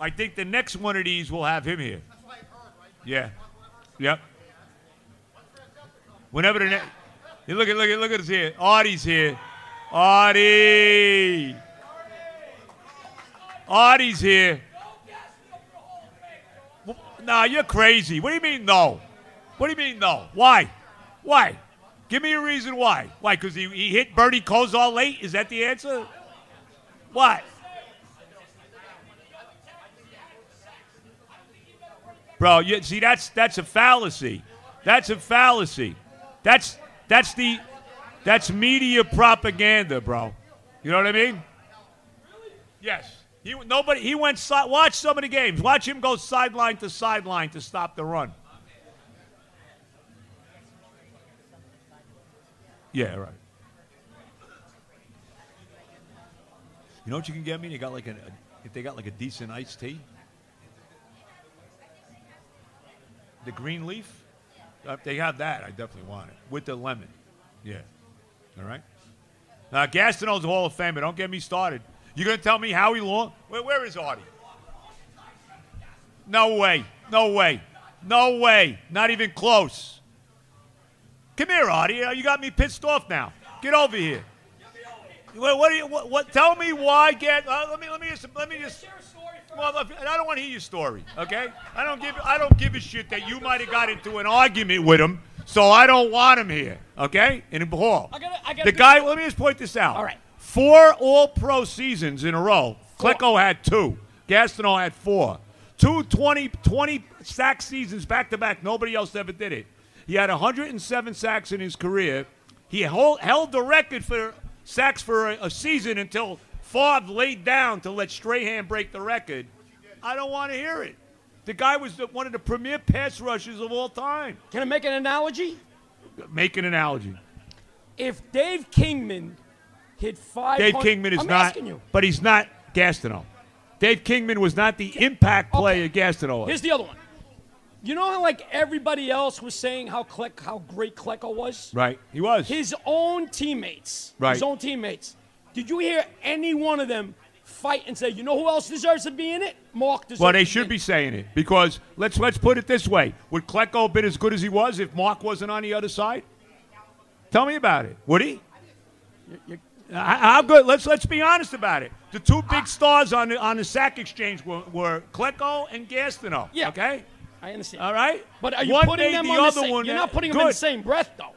I think the next one of these will have him here. Yeah. Yep. Whenever the next. Look at look at look at us here. Artie's here. Artie. Artie's here. Nah, you're crazy. What do you mean no? What do you mean no? Why? Why? Give me a reason why. Why? Because he, he hit Bernie Kosar late? Is that the answer? What? Bro, you, see that's that's a fallacy. That's a fallacy. That's that's the that's media propaganda, bro. You know what I mean? Yes. He nobody he went si- watch some of the games. Watch him go sideline to sideline to stop the run. Yeah, right. You know what you can get me? They got like a, a if they got like a decent iced tea. The green leaf, Uh, they have that, I definitely want it with the lemon. Yeah. All right. Now Gastineau's a Hall of Famer. Don't get me started. You're gonna tell me Howie Long? Where, where is Artie? No way. No way. No way. Not even close. Come here, Artie. Uh, You got me pissed off now. Get over here. What, what you? What, what? Tell me why. Get. Uh, let me. Let me just. Let me just. Well, I don't want to hear your story. Okay. I don't give. I don't give a shit that you might have got into an argument with him. So I don't want him here. Okay. In the hall. I gotta- I gotta the guy. Let me just point this out. All right. Four All-Pro seasons in a row. Klecko had two. Gastineau had four. Two 20, 20 sack seasons back to back. Nobody else ever did it. He had 107 sacks in his career. He hold, held the record for sacks for a, a season until Favre laid down to let Strahan break the record. I don't want to hear it. The guy was the, one of the premier pass rushers of all time. Can I make an analogy? Make an analogy. If Dave Kingman hit five, Dave Kingman is I'm not, asking you. but he's not Gastineau. Dave Kingman was not the impact player Gastineau was. Here's the other one. You know how like everybody else was saying how Kleck, how great Klecko was? Right, he was. His own teammates. Right. His own teammates. Did you hear any one of them fight and say, you know who else deserves to be in it? Mark deserves well, they should be saying it because let's let's put it this way: Would Klecko have been as good as he was if Mark wasn't on the other side? Tell me about it. Would he? How how good? Let's let's be honest about it. The two big ah. stars on the on the sack exchange were, were Klecko and Gastineau. Yeah. Okay. I understand. All right. But are you One putting them the on the same? You're not uh, putting them in the same breath, though.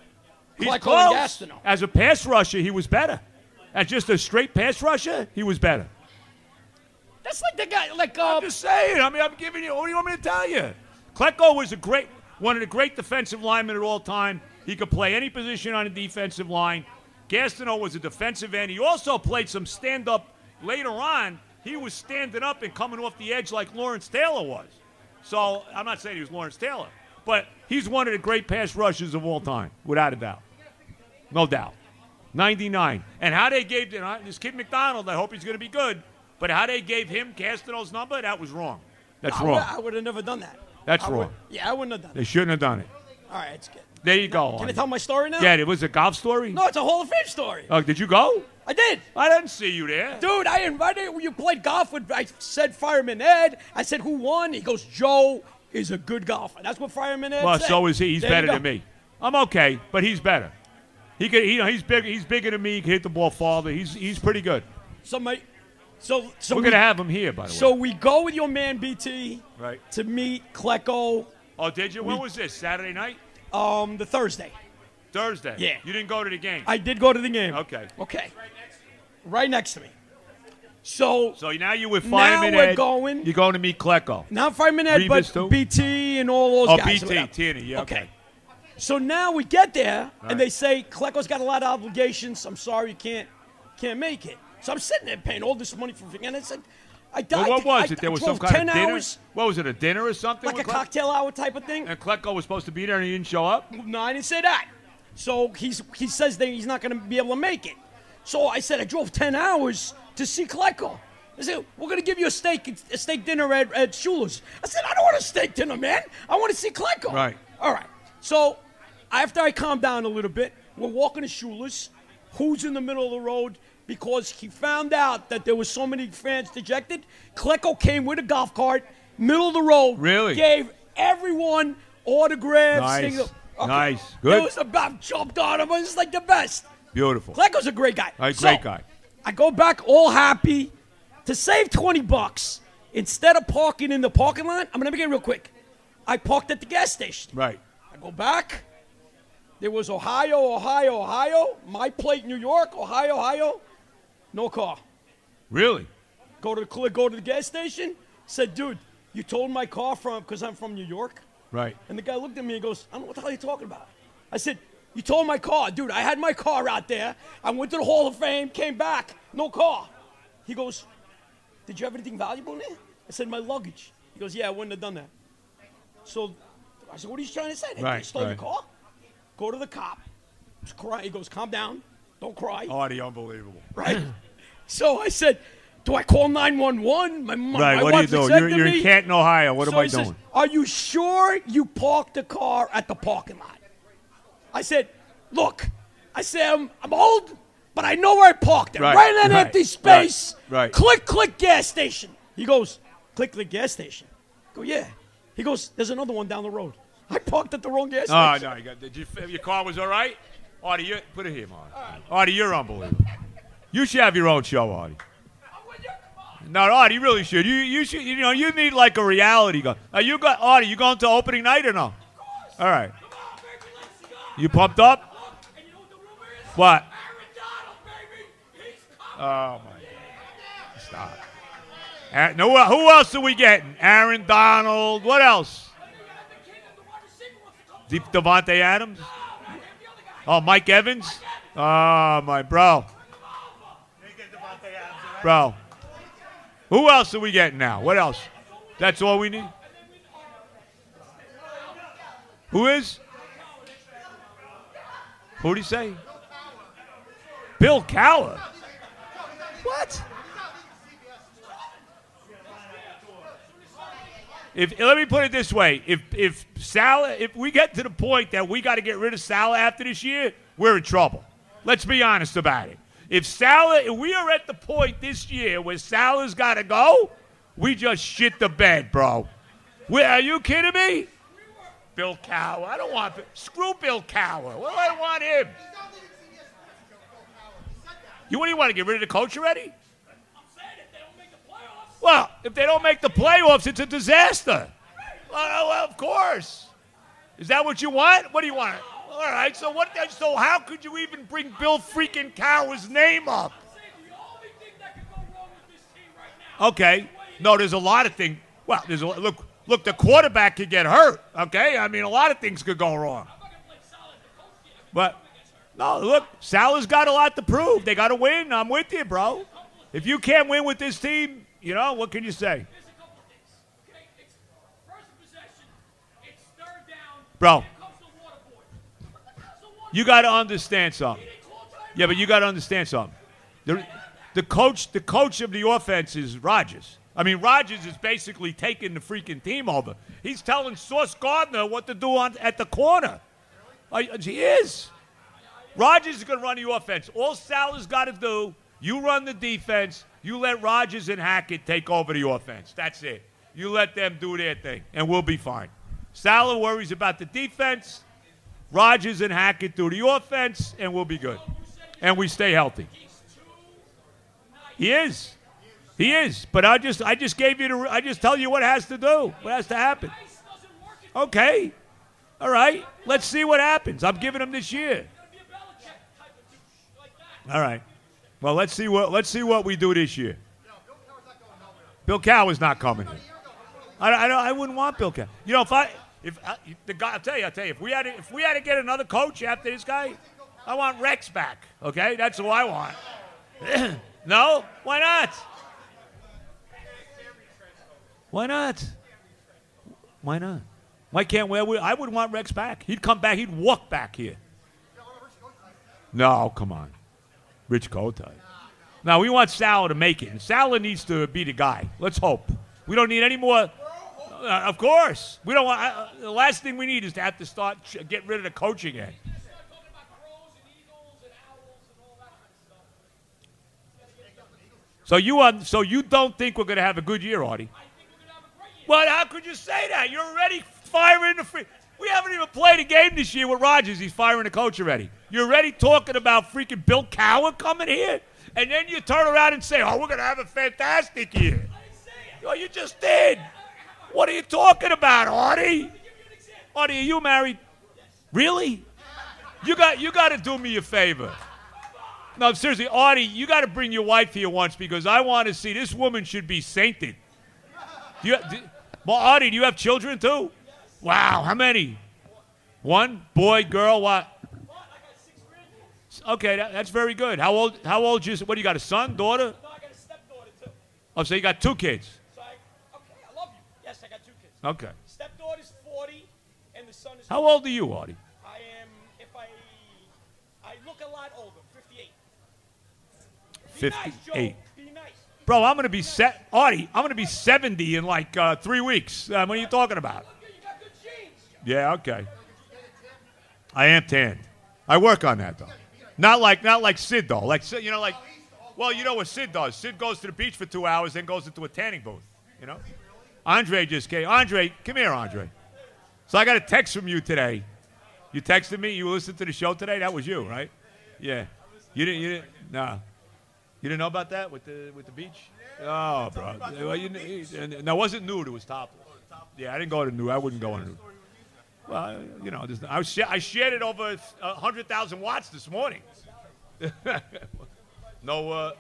He's Klecko close. As a pass rusher, he was better. As just a straight pass rusher, he was better. That's like the guy, like uh, I'm just saying. I mean, I'm giving you. What do you want me to tell you? Klecko was a great, one of the great defensive linemen at all time. He could play any position on the defensive line. Gastineau was a defensive end. He also played some stand-up later on. He was standing up and coming off the edge like Lawrence Taylor was. So I'm not saying he was Lawrence Taylor, but he's one of the great pass rushers of all time, without a doubt. No doubt. 99. And how they gave you know, this kid McDonald, I hope he's going to be good, but how they gave him Gastineau's number, that was wrong. That's I wrong. would- I would have never done that. That's I would- wrong. yeah, I wouldn't have done that. They shouldn't have done it. All right, it's good. There you go. Can I tell my story now? Yeah, it was a golf story? No, it's a Hall of Fame story. Oh, did you go? I did. I didn't see you there. Dude, I invited you played golf with. I said Fireman Ed. I said who won. He goes, Joe is a good golfer. That's what Fireman Ed Well, said. so is he. He's There better than me. I'm okay, but he's better. He could, you know, he's big. He's bigger than me. He can hit the ball farther. He's he's pretty good. So my, so so We're we, gonna have him here, by the way. So we go with your man BT Right. to meet Klecko Oh, did you? When was this? Saturday night? um the Thursday. Thursday. Yeah. You didn't go to the game. I did go to the game. Okay. Okay. Right next to me. So So now you with Now Fireman we're Ed. going- You're going to meet Klecko. not Fireman Ed, Revis but too? BT and all those Oh, guys. BT, whatever. Tierney, yeah, okay. So now we get there, Right. and they say Klecko's got a lot of obligations. I'm sorry you can't can't make it. So I'm sitting there paying all this money for and I said, I died. Well, what was I, it? There I was some kind 10 of dinner. hours, What was it? A dinner or something? like a Cle- cocktail hour type of thing. And Klecko was supposed to be there and he didn't show up. No, I didn't say that. So he's he says that he's not going to be able to make it. So I said I drove 10 hours to see Klecko. I said, we're going to give you a steak a steak dinner at, at Schuler's. I said, I don't want a steak dinner, man. I want to see Klecko. Right. All right. So after I calmed down a little bit, we're walking to Schuler's. Who's in the middle of the road? Because he found out that there were so many fans dejected. Klecko came with a golf cart, middle of the road. Really? Gave everyone autographs. Nice. things- Nice. It was about jumped on him. It was like the best. Beautiful. Klecko's a great guy. Right, So, great guy. I go back all happy to save 20 bucks. Instead of parking in the parking lot, I'm going to make it real quick. I parked at the gas station. Right. I go back. There was Ohio, Ohio, Ohio. My plate, New York, Ohio, Ohio. No car. Really? Go to the go to the gas station. Said, dude, you told my car from because I'm from New York. Right. And the guy looked at me and goes, I don't know what the hell you're talking about. I said, You told my car. Dude, I had my car out there. I went to the Hall of Fame, came back, no car. He goes, Did you have anything valuable in there? I said, My luggage. He goes, Yeah, I wouldn't have done that. So I said, What are you trying to say? They Right, stole right. your car? Go to the cop. He's crying. He goes, Calm down. Don't cry. Artie, unbelievable. Right? so I said, Do I call 911? My, my, Right. my what are you doing? You're, you're in. Canton, Ohio. What So am I he says, doing? Are you sure you parked the car at the parking lot? I said, Look, I said, I'm, I'm old, but I know where I parked it. Right, Right, in that right, empty space. right, right. Click, click, gas station. He goes, Click, click, gas station. I go, Yeah. He goes, There's another one down the road. I parked at the wrong gas station. Oh, no. You got, did you, your car was all right? Artie, you, put it here, Artie. Artie, you're unbelievable. You should have your own show, Artie. No, Artie, you really should. You, you should. You know, you need like a reality go. Are you got Artie? You going to opening night or no? All right. You pumped up? What? Oh my! Stop. Uh, no, who else are we getting? Aaron Donald. What else? Deep Adams. Oh, Mike Evans. Oh my bro. Bro. Who else are we getting now? What else? That's all we need. Who is? Who'd he say? Bill Cowher. What? If let me put it this way, if if Salah, if we get to the point that we got to get rid of Salah after this year, we're in trouble. Let's be honest about it. If Salah, if we are at the point this year where Salah's got to go, we just shit the bed, bro. Where, are you kidding me? Bill Cowher. I don't want screw Bill Cowher. Well, I don't want him. You what do you want to get rid of the coach already? Well, if they don't make the playoffs, it's a disaster. Well, well, of course. Is that what you want? What do you want? All right. So what? So how could you even bring Bill freaking Cowher's name up? Okay. No, there's a lot of things. Well, there's a look. Look, the quarterback could get hurt. Okay. I mean, a lot of things could go wrong. But no, look, Salah's got a lot to prove. They got to win. I'm with you, bro. If you can't win with this team, you know what can you say, bro? You got to understand something. Yeah, but you got to understand something. The, the coach, the coach of the offense is Rodgers. I mean, Rodgers is basically taking the freaking team over. He's telling Sauce Gardner what to do on, at the corner. Uh, he is. Rodgers is going to run the offense. All Salah's got to do, you run the defense. You let Rodgers and Hackett take over the offense. That's it. You let them do their thing, and we'll be fine. Salah worries about the defense. Rodgers and Hackett do the offense, and we'll be good. And we stay healthy. He is. He is. But I just I just gave you the I just tell you what has to do. What has to happen. Okay. All right. Let's see what happens. I'm giving him this year. All right. Well, let's see what let's see what we do this year. Bill Cow is not coming. I, I, I wouldn't want Bill Cow. You know, if I if I, the guy, I'll tell you, I'll tell you, if we had to, if we had to get another coach after this guy, I want Rex back. Okay, that's who I want. no, why not? Why not? Why not? Why can't we? I would want Rex back. He'd come back. He'd walk back here. No, come on. Rich Kotite. Now, we want Sal to make it. And needs to be the guy. Let's hope. We don't need any more. Uh, of course. We don't want. Uh, the last thing we need is to have to start get rid of the coaching end. So you are, so you don't think we're going to have a good year, Artie? Well, how could you say that? You're already firing the free. We haven't even played a game this year with Rodgers. He's firing the coach already. You're already talking about freaking Bill Cowher coming here, and then you turn around and say, "Oh, we're to have a fantastic year." Well, you just did. What are you talking about, Artie? Artie, are you married? Really? You got you got to do me a favor. No, seriously, Artie, you got to bring your wife here once because I want to see this woman should be sainted. Do you, do, well, Artie, do you have children too? Wow, how many? One boy, girl, what? Okay, that, that's very good. How old? How old is? What do you got? A son, daughter? No, I got a stepdaughter too. Oh, so you got two kids. So I, okay, I love you. Yes, I got two kids. Okay. Stepdaughter's 40, and the son is. How old are you, Artie? I am. If I, I look a lot older. 58. Be nice, Joe. 58. Be nice. Bro, I'm gonna be set. Artie, I'm gonna be 70 in like uh, three weeks. Uh, what are you talking about? Look, you got good genes. Yeah, okay. I am tanned. I work on that though. Not like not like Sid though. Like you know, like well, you know what Sid does. Sid goes to the beach for two hours, then goes into a tanning booth. You know. Andre just came. Andre, come here, Andre. So I got a text from you today. You texted me. You listened to the show today. That was you, right? Yeah. You didn't. You didn't. No. You didn't know about that with the with the beach? Oh, bro. Well, you, wasn't nude. It was topless. Yeah, I didn't go to nude. I wouldn't go on nude. Well, you know, I, was, sh- I shared it over a hundred thousand watts this morning. no, uh,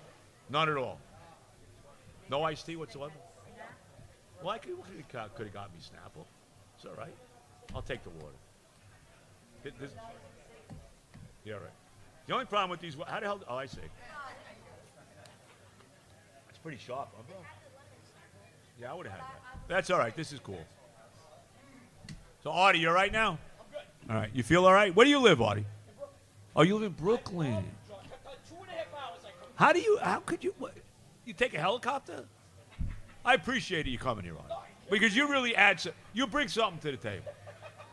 none at all. No iced tea whatsoever. Well, I could, have got me Snapple. It's all right. I'll take the water. Th- this- yeah, right. The only problem with these, how the hell? Oh, I see. It's pretty sharp, huh, bro? Yeah, I would have had that. That's all right. This is cool. So, Artie, you're right now? I'm good. All right. You feel all right? Where do you live, Artie? Oh, you live in Brooklyn. Two and a half hours. How do you? How could you? What, you take a helicopter? I appreciate you coming here, Artie, because you really add. some- You bring something to the table.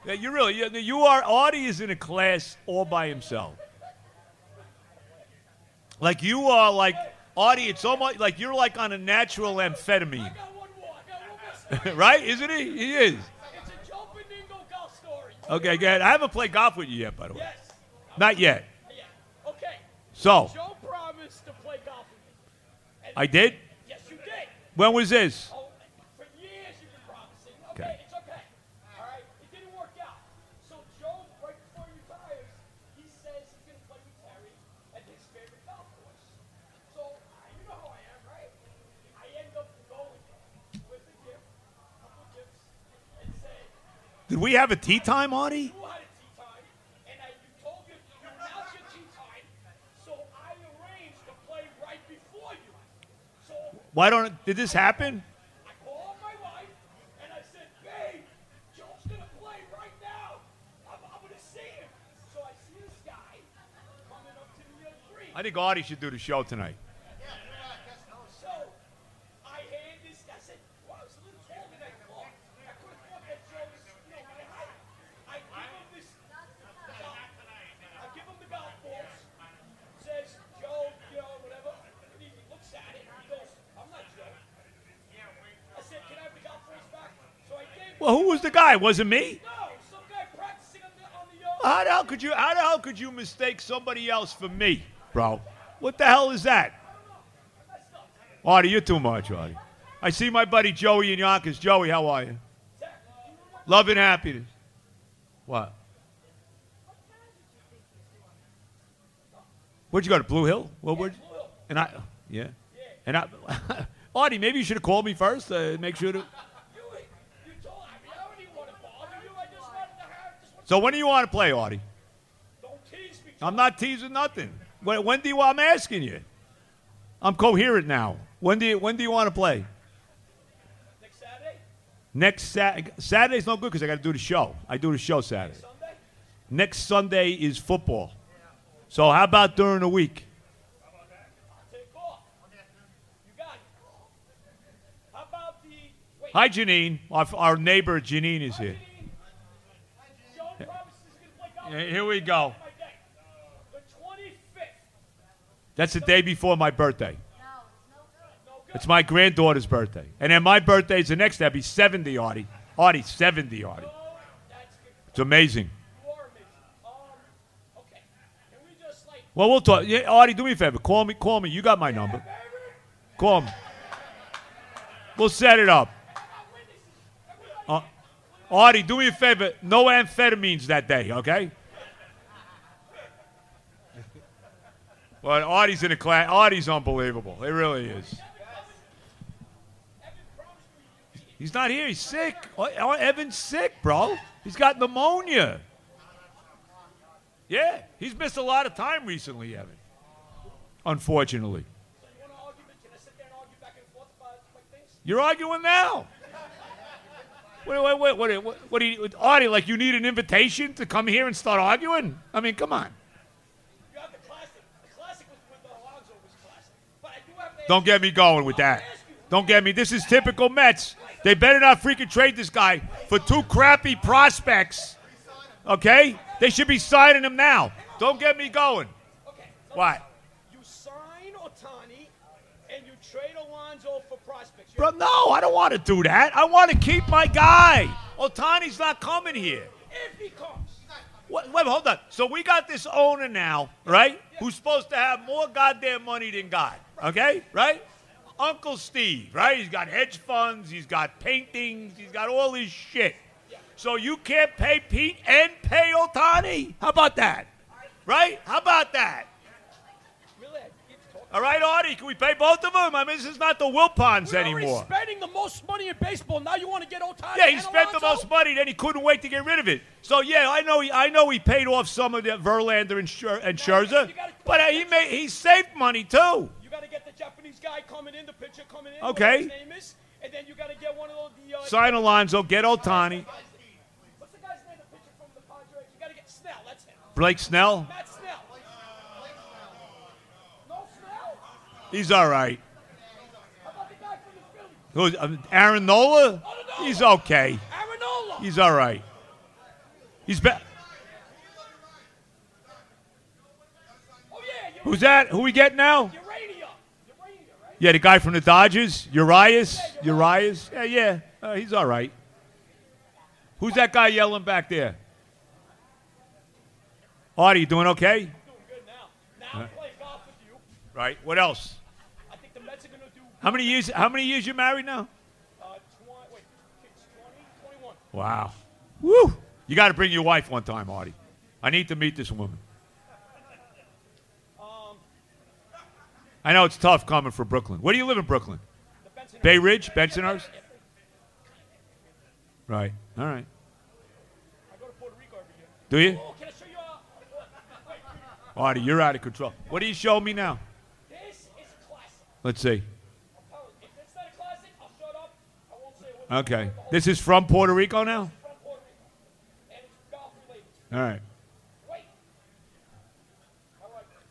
Yeah, you really. You, you are. Artie is in a class all by himself. Like you are. Like Artie. It's almost like you're like on a natural amphetamine, I got one more. I got one more right? Isn't he? He is. it's a Joe Benigno golf story. Okay, good. I haven't played golf with you yet, by the way. Yes. Not yet. Yeah. Okay. So Joe promised to play golf with me. I did. Yes, you did. When was this? Oh, for years you've been promising. Okay, Okay. it's okay. All right, it didn't work out. So Joe, right before he retires, he says he's gonna play with Terry at his favorite golf course. So uh, you know how I am, right? I end up going with a gift, a couple of gifts, and say, Did we have a tee time, Artie? "You had a tee time, and I, you told you you announced your tee time, so I arranged we have a tee time, Audie? Why don't? Did this happen? I called my wife and I said, babe, Joe's gonna play right now. I'm, I'm gonna see him. So I see this guy coming up to the uh, green. I think Audie should do the show tonight. So I hand this. I said, well, I was a little taller than I thought. I could have thought that Joe was, you know, my height. I give him this. golf- I give him the golf balls. Says Joe, you know, whatever. And he looks at it. He goes, I'm not Joe. I said, can I have the golf balls back? So I gave. Well, who was the guy? Was it me? No, some guy practicing on the on the How the hell could you? How the hell could you mistake somebody else for me, bro? What the hell is that? Artie, you're too much, Artie. I see my buddy Joey in Yonkers. Joey, how are you? Love and happiness. What? Where'd you go to Blue Hill? Well, where'd and I, yeah, and I, Artie, maybe you should have called me first. Uh, make sure to. You, you told I mean, I didn't want to bother you. I just wanted to have just want So when do you want to play, Artie? don't tease me. I'm not teasing nothing. When, when do you? I'm asking you. I'm coherent now. When do you? When do you want to play? Next Saturday? Next Sat- Saturday's no good because I got to do the show. I do the show Saturday. Sunday? Next Sunday is football. So how about during the week? Take off. You got it. How about the. Wait. Hi, Janine. Our, our neighbor Janine is here. Here we go. My day. The 25th. That's the day before my birthday. It's my granddaughter's birthday. And then my birthday is the next day. I'll be 70, Artie. Artie, 70, Artie. It's amazing. Well, we'll talk. Yeah, Artie, do me a favor. Call me. Call me. You got my number. Call me. We'll set it up. Artie, do me a favor. No amphetamines that day, okay? Well, Artie's in a class. Artie's unbelievable. It really is. He's not here. He's sick. Oh, oh, Evan's sick, bro. He's got pneumonia. Yeah, he's missed a lot of time recently, Evan. Unfortunately. So you want to argue? Can I sit there and argue back and forth about like things? You're arguing now. Wait, wait, wait, what, what, what do you, Artie, like you need an invitation to come here and start arguing? I mean, come on. You have the classic. The classic was with Alonso was classic. But I do have to. Don't get me going with that. Don't get me. This is typical Mets. They better not freaking trade this guy for two crappy prospects. Okay? They should be signing him now. Don't get me going. What? You sign Ohtani, and you trade Alonso for prospects. Bro, no, I don't want to do that. I want to keep my guy. Ohtani's not coming here. If he comes. Wait, wait, hold on. So we got this owner now, right? Who's supposed to have more goddamn money than God. Okay? Right? Uncle Steve, right? He's got hedge funds, he's got paintings, he's got all this shit. So you can't pay Pete and pay Ohtani? How about that? Right? How about that? All right, Artie, can we pay both of them? I mean, this is not the Wilpons We're anymore. already spending the most money in baseball. Now you want to get Ohtani? Yeah, he spent the most money, then he couldn't wait to get rid of it. So yeah, I know he, I know he paid off some of the Verlander and, Scher- and Scherzer, gotta- but uh, he made he saved money too. You got to get the Japanese guy coming in, the pitcher coming in. Okay. His name is, and then you got to get one of those. The, uh, Sign Alonso, get Ohtani, What's the guy's name? The pitcher from the Padres. You got to get Snell. That's him. Blake Snell. Matt Snell. No Snell. He's all right. How about the guy from the Phillies? Who's uh, Aaron Nola? He's okay. Aaron Nola. He's all right. He's Ur- Who's that? Who we get now? Yeah, the guy from the Dodgers, Urias. Urias. Yeah, yeah. Uh, he's all right. Who's that guy yelling back there? Artie, you doing okay? Doing good now. Now I'm playing golf with you. Right. What else? I think the Mets are gonna do. How many years? How many years you married now? Uh, 20, wait, kids, 20, 21. Wow. Woo! You got to bring your wife one time, Artie. I need to meet this woman. Um, I know it's tough coming from Brooklyn. Where do you live in Brooklyn? Bay Ridge, Bensonhurst. Right. All right. I go to Puerto Rico every year. Do you? Oh, can I show you? Uh, Artie, you're out of control. What do you show me now? This is classic. Let's see. I'll tell you, If it's not a classic, I'll shut up. I won't say a word. Okay. This is from Puerto Rico now? From Puerto Rico. And it's golf related. All right.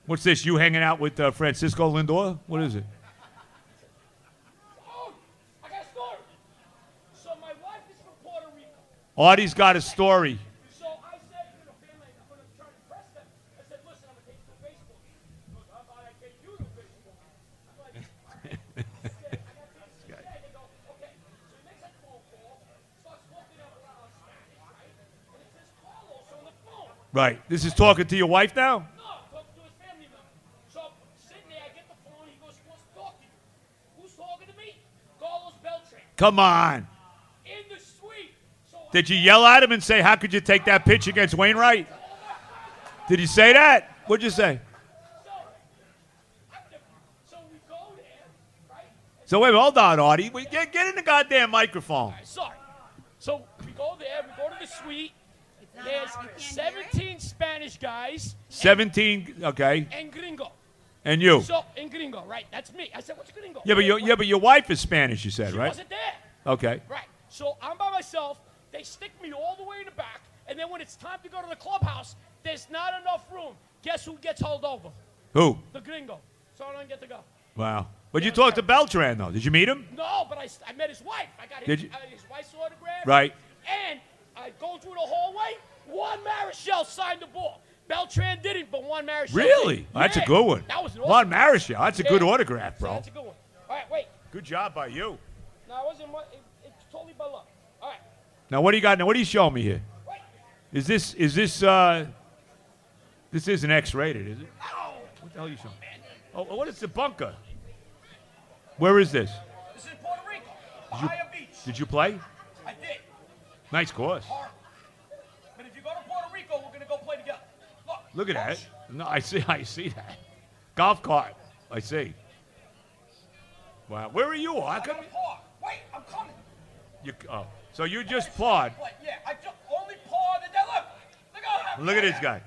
What's this? You hanging out with uh, Francisco Lindor? What is it? Oh, I got a story. So my wife is from Puerto Rico. Artie's got a story. So I said, you know, family, I'm going to try to press them. I said, listen, I'm going to take you to a baseball game. He goes, how about I take you to a baseball game? I'm like, all right. I said, I got to take you to They go, okay. So he makes that phone call, starts walking up around Spanish, right? And it says Carlos on the phone. Right. This is talking to your wife now? No, talking to his family member. So sitting there, I get the phone. He goes, he wants to talk to you. Who's talking to me? Carlos Beltran. Come on. In the suite. So Did you yell at him and say, How could you take that pitch against Wainwright? Did you say that? What'd you say? So, so we go there, right? So wait, hold on, Artie. Wait, Get, get in the goddamn microphone. Sorry. So we go there, we go to the suite. There's loud, we can't hear it. 17 Spanish guys 17, okay. and gringo. And you. So, in gringo, right? That's me. I said, what's gringo? Yeah, but your, yeah, but your wife is Spanish, you said, She right? wasn't there. Okay. Right. So I'm by myself. They stick me all the way in the back, and then when it's time to go to the clubhouse, there's not enough room. Guess who gets held over? Who? The gringo. So I don't get to go. Wow. But you talked to Beltran though. Did you meet him? No, but I, I met his wife. I got Did his, you? uh, his wife's autograph. Right. And I go through the hallway. Juan Marichal signed the ball. Beltran didn't, but Juan Marichal. Really? did. That's a good one. That was an Juan Marichal. That's a good Yeah. autograph, So bro. that's a good one. All right, wait. Good job by you. No, it wasn't. What, it, it's totally by luck. All right, Now what do you got? Now what are you showing me here? wait. Is this is this uh this isn't X-rated, is it? Oh. What the hell are you showing? Oh, what is the bunker? Where is this? This is Puerto Rico, Did you- Bahia Beach. Did you play? I did. Nice course. Horrible. But if you go to Puerto Rico, we're gonna go play together. Look. Look at that. No, I see. I see that. Golf cart. I see. Wow. Where are you? How I come got a. Wait, I'm coming. you? Oh, so you just pawed. Yeah, I just only pawned and then look. Look how happy Look at this guy.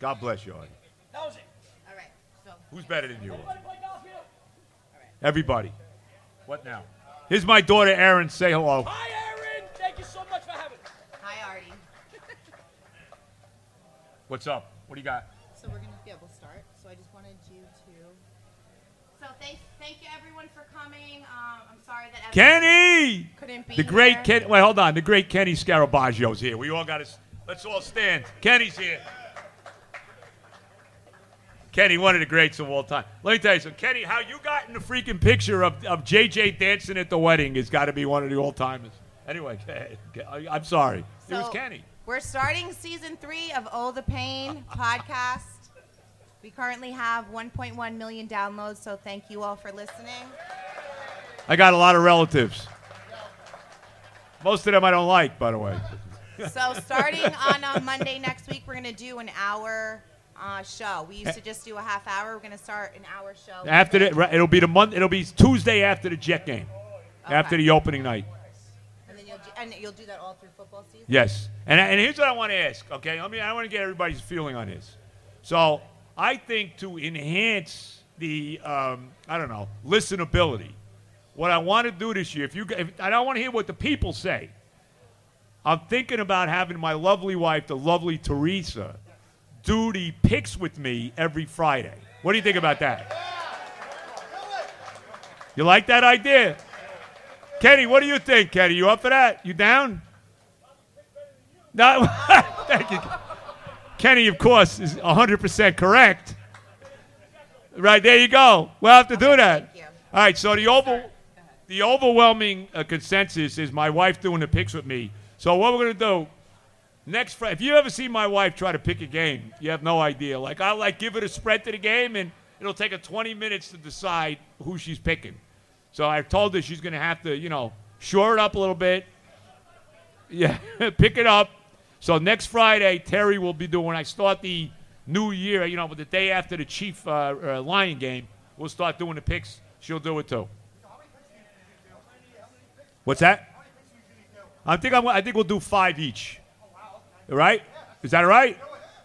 God bless you, Artie. That was it. All right. So Who's better than you? Anybody play golf here? Everybody. What now? Here's my daughter, Erin. Say hello. Hi, Aaron. Thank you so much for having me. hi, Artie. What's up? What do you got? So we're gonna be able to start. So I just wanted you to. So thank thank you everyone for coming. Um, I'm sorry that everyone Kenny! couldn't be The great here. Kenny. Wait, hold on. The great Kenny Scarabaggio's here. We all got to. Let's all stand. Kenny's here. Kenny, one of the greats of all time. Let me tell you something. Kenny, how you got in the freaking picture of, of JJ dancing at the wedding has got to be one of the all timers. Anyway, I- I'm sorry. it was Kenny. We're starting season three of Oh the Pain podcast. We currently have 1.1 million downloads, so thank you all for listening. I got a lot of relatives. Most of them I don't like, by the way. So starting on uh, Monday next week, we're gonna do an hour uh, show. We used to just do a half hour. We're gonna start an hour show After the, it'll be the month. It'll be Tuesday after the Jet game, after the opening night. And you'll do, you'll do that all through football season. Yes. And, and here's what I want to ask, okay? I mean, I want to get everybody's feeling on this. So I think to enhance the, um, I don't know, listenability, what I want to do this year, if you, if, I don't want to hear what the people say. I'm thinking about having my lovely wife, the lovely Teresa, do the picks with me every Friday. What do you think about that? You like that idea? Kenny, what do you think, Kenny? You up for that? You down? No, thank you. Kenny, of course, is 100% correct. Right, there you go. We'll have to do that. thank you. All right, so the over, the overwhelming uh, consensus is my wife doing the picks with me. So what we're going to do next Friday, if you ever see my wife try to pick a game, you have no idea. Like, I'll like give it a spread to the game, and it'll take her 20 minutes to decide who she's picking. So I told her she's going to have to, you know, shore it up a little bit. Yeah, pick it up. So next Friday, Terry will be doing. I start the new year, you know, the day after the Chief uh, uh, Lion game, we'll start doing the picks. She'll do it too. What's that? I think I'm, I think we'll do five each. Right? Is that all right?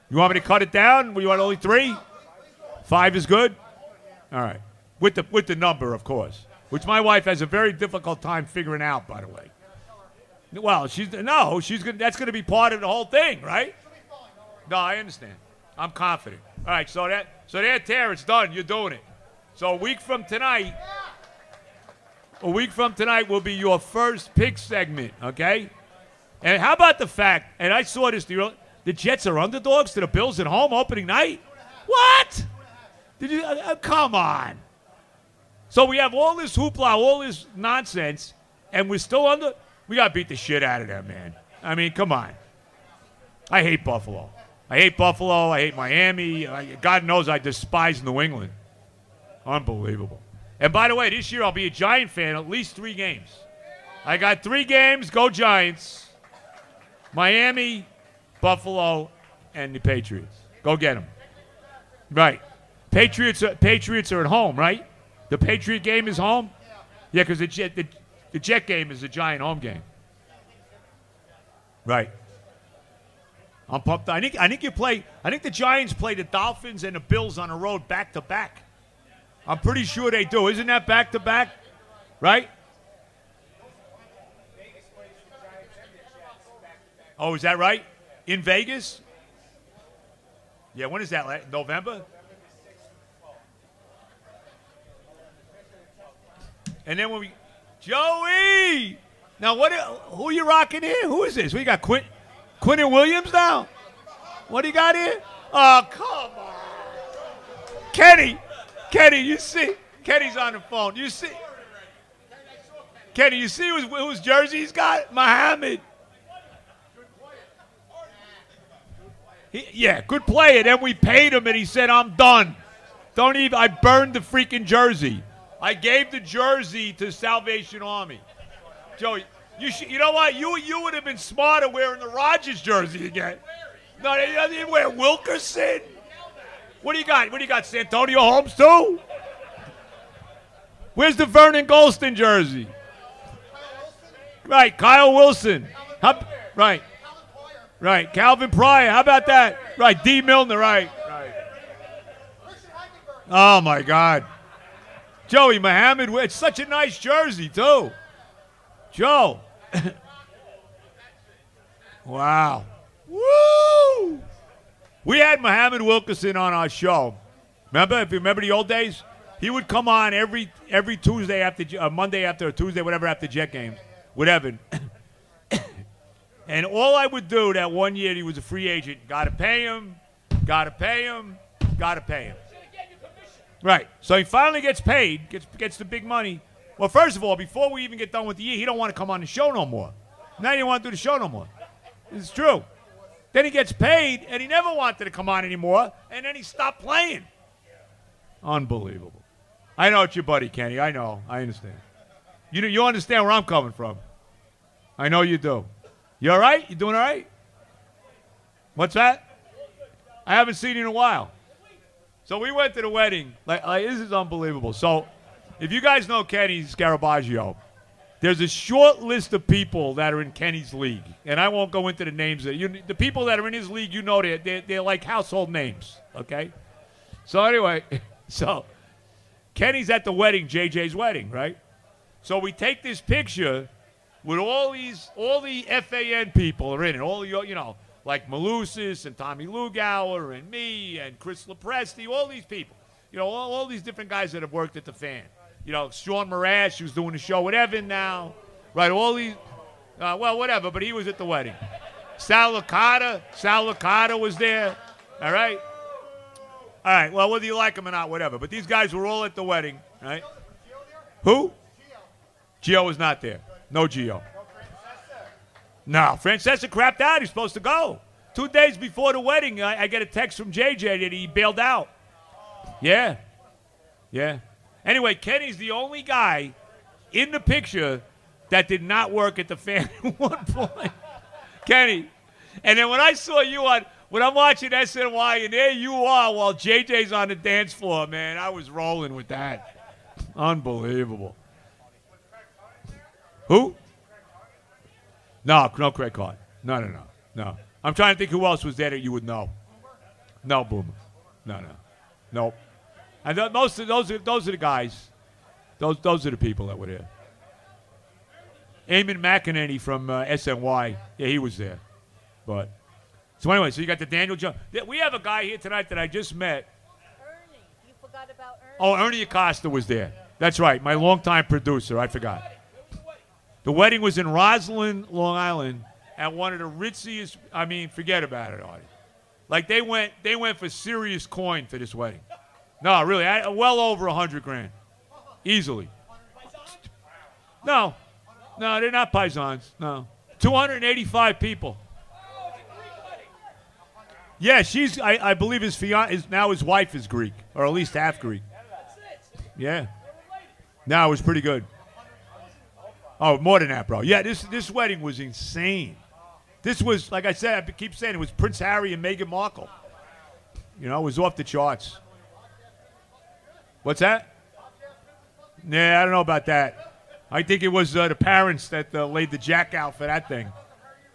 You want me to cut it down? You want only three? Five is good. All right, with the with the number, of course, which my wife has a very difficult time figuring out. By the way. Well, she's no, she's gonna. That's gonna be part of the whole thing, right? No, I understand. I'm confident. All right, so that so that Tara, it's done. You're doing it. So a week from tonight, a week from tonight will be your first pick segment. Okay. And how about the fact? And I saw this. The, the Jets are underdogs to the Bills at home opening night. What? Did you? Uh, uh, come on. So we have all this hoopla, all this nonsense, and we're still under. We got to beat the shit out of them, man. I mean, come on. I hate Buffalo. I hate Buffalo. I hate Miami. I, God knows I despise New England. Unbelievable. And by the way, this year I'll be a Giant fan at least three games. I got three games. Go Giants. Miami, Buffalo, and the Patriots. Go get them. Right. Patriots Patriots are at home, right? The Patriot game is home? Yeah, because the, Jet, the, the Jet game is a giant home game. Right. I'm pumped. I think I think you play. I think the Giants play the Dolphins and the Bills on a road back to back. I'm pretty sure they do. Isn't that back to back? Right? Oh, is that right? In Vegas? Yeah. When is that? November? And then when we, Joey. Now what? Who you rocking here? Who is this? We got Quint, Quinnen Williams now. What do you got here? Oh, come on, Kenny. Kenny, you see? Kenny's on the phone. You see? Kenny, you see whose, whose jersey he's got? Muhammad. He, yeah, good player. Then we paid him, and he said, "I'm done. Don't even." I burned the freaking jersey. I gave the jersey to Salvation Army. Joey, you should, you know what? You you would have been smarter wearing the Rodgers jersey again. No, you didn't wear Wilkerson. What do you got? What do you got? Santonio Holmes too? Where's the Vernon Gholston jersey? Right, Kyle Wilson. How, right. Right, Calvin Pryor. How about that? Right, Dee Milliner. Right, right. Oh my God, Joey Muhammad. It's such a nice jersey too. Joe. wow. Woo! We had Muhammad Wilkerson on our show. Remember? If you remember the old days, he would come on every every Tuesday after uh, Monday after Tuesday, whatever after Jet games with Evan. and all I would do that one year, he was a free agent. Got to pay him. Got to pay him. Got to pay him. Right. So he finally gets paid. Gets gets the big money. Well, first of all, before we even get done with the year, he don't want to come on the show no more. Now he don't want to do the show no more. It's true. Then he gets paid, and he never wanted to come on anymore, and then he stopped playing. Unbelievable. I know it's your buddy, Kenny. I know. I understand. You, you understand where I'm coming from. I know you do. You all right? You doing all right? What's that? I haven't seen you in a while. So we went to the wedding. Like, like this is unbelievable. So if you guys know Kenny Scarabaggio, there's a short list of people that are in Kenny's league, and I won't go into the names. Of, you, the people that are in his league, you know, they're, they're, they're like household names, okay? So anyway, so Kenny's at the wedding, JJ's wedding, right? So we take this picture with all these, all the FAN people are in it, all the, you know, like Malusis and Tommy Lugauer and me and Chris Lepresti, all these people, you know, all, all these different guys that have worked at the fan you know, Shaun Morash, who's doing the show with Evan now, right? All these, uh, well, whatever, but he was at the wedding. Sal Licata, Sal Licata was there, all right? All right, well, whether you like him or not, whatever. But these guys were all at the wedding, right? Who? Gio was not there. No Gio. No, Francesca crapped out. He's supposed to go. Two days before the wedding, I, I get a text from JJ that he bailed out. Yeah. Yeah. Anyway, Kenny's the only guy in the picture that did not work at the fan at one point. Kenny. And then when I saw you on, when I'm watching SNY, and there you are while JJ's on the dance floor, man, I was rolling with that. Unbelievable. Who? No, no Craig Hart. No, no, no, no. I'm trying to think who else was there that you would know. No, Boomer. No, no. Nope. And th- most of those are, those are the guys. Those those are the people that were there. Eamon McAnaney from uh, SNY, yeah, he was there. But so anyway, so you got the Daniel Jones. We have a guy here tonight that I just met. Ernie, you forgot about Ernie. Oh, Ernie Acosta was there. That's right, my longtime producer. I forgot. The wedding was in Roslyn, Long Island, at one of the ritziest. I mean, forget about it, Artie. Like they went, they went for serious coin for this wedding. No, really, I, well over a hundred grand, easily. No, no, they're not paisans. No, 285 people. Yeah, she's. I, I believe his fiance is now his wife is Greek, or at least half Greek. Yeah. No, it was pretty good. Oh, more than that, bro. Yeah, this this wedding was insane. This was, like I said, I keep saying it was Prince Harry and Meghan Markle. You know, it was off the charts. What's that? Nah, I don't know about that. I think it was uh, the parents that uh, laid the jack out for that thing.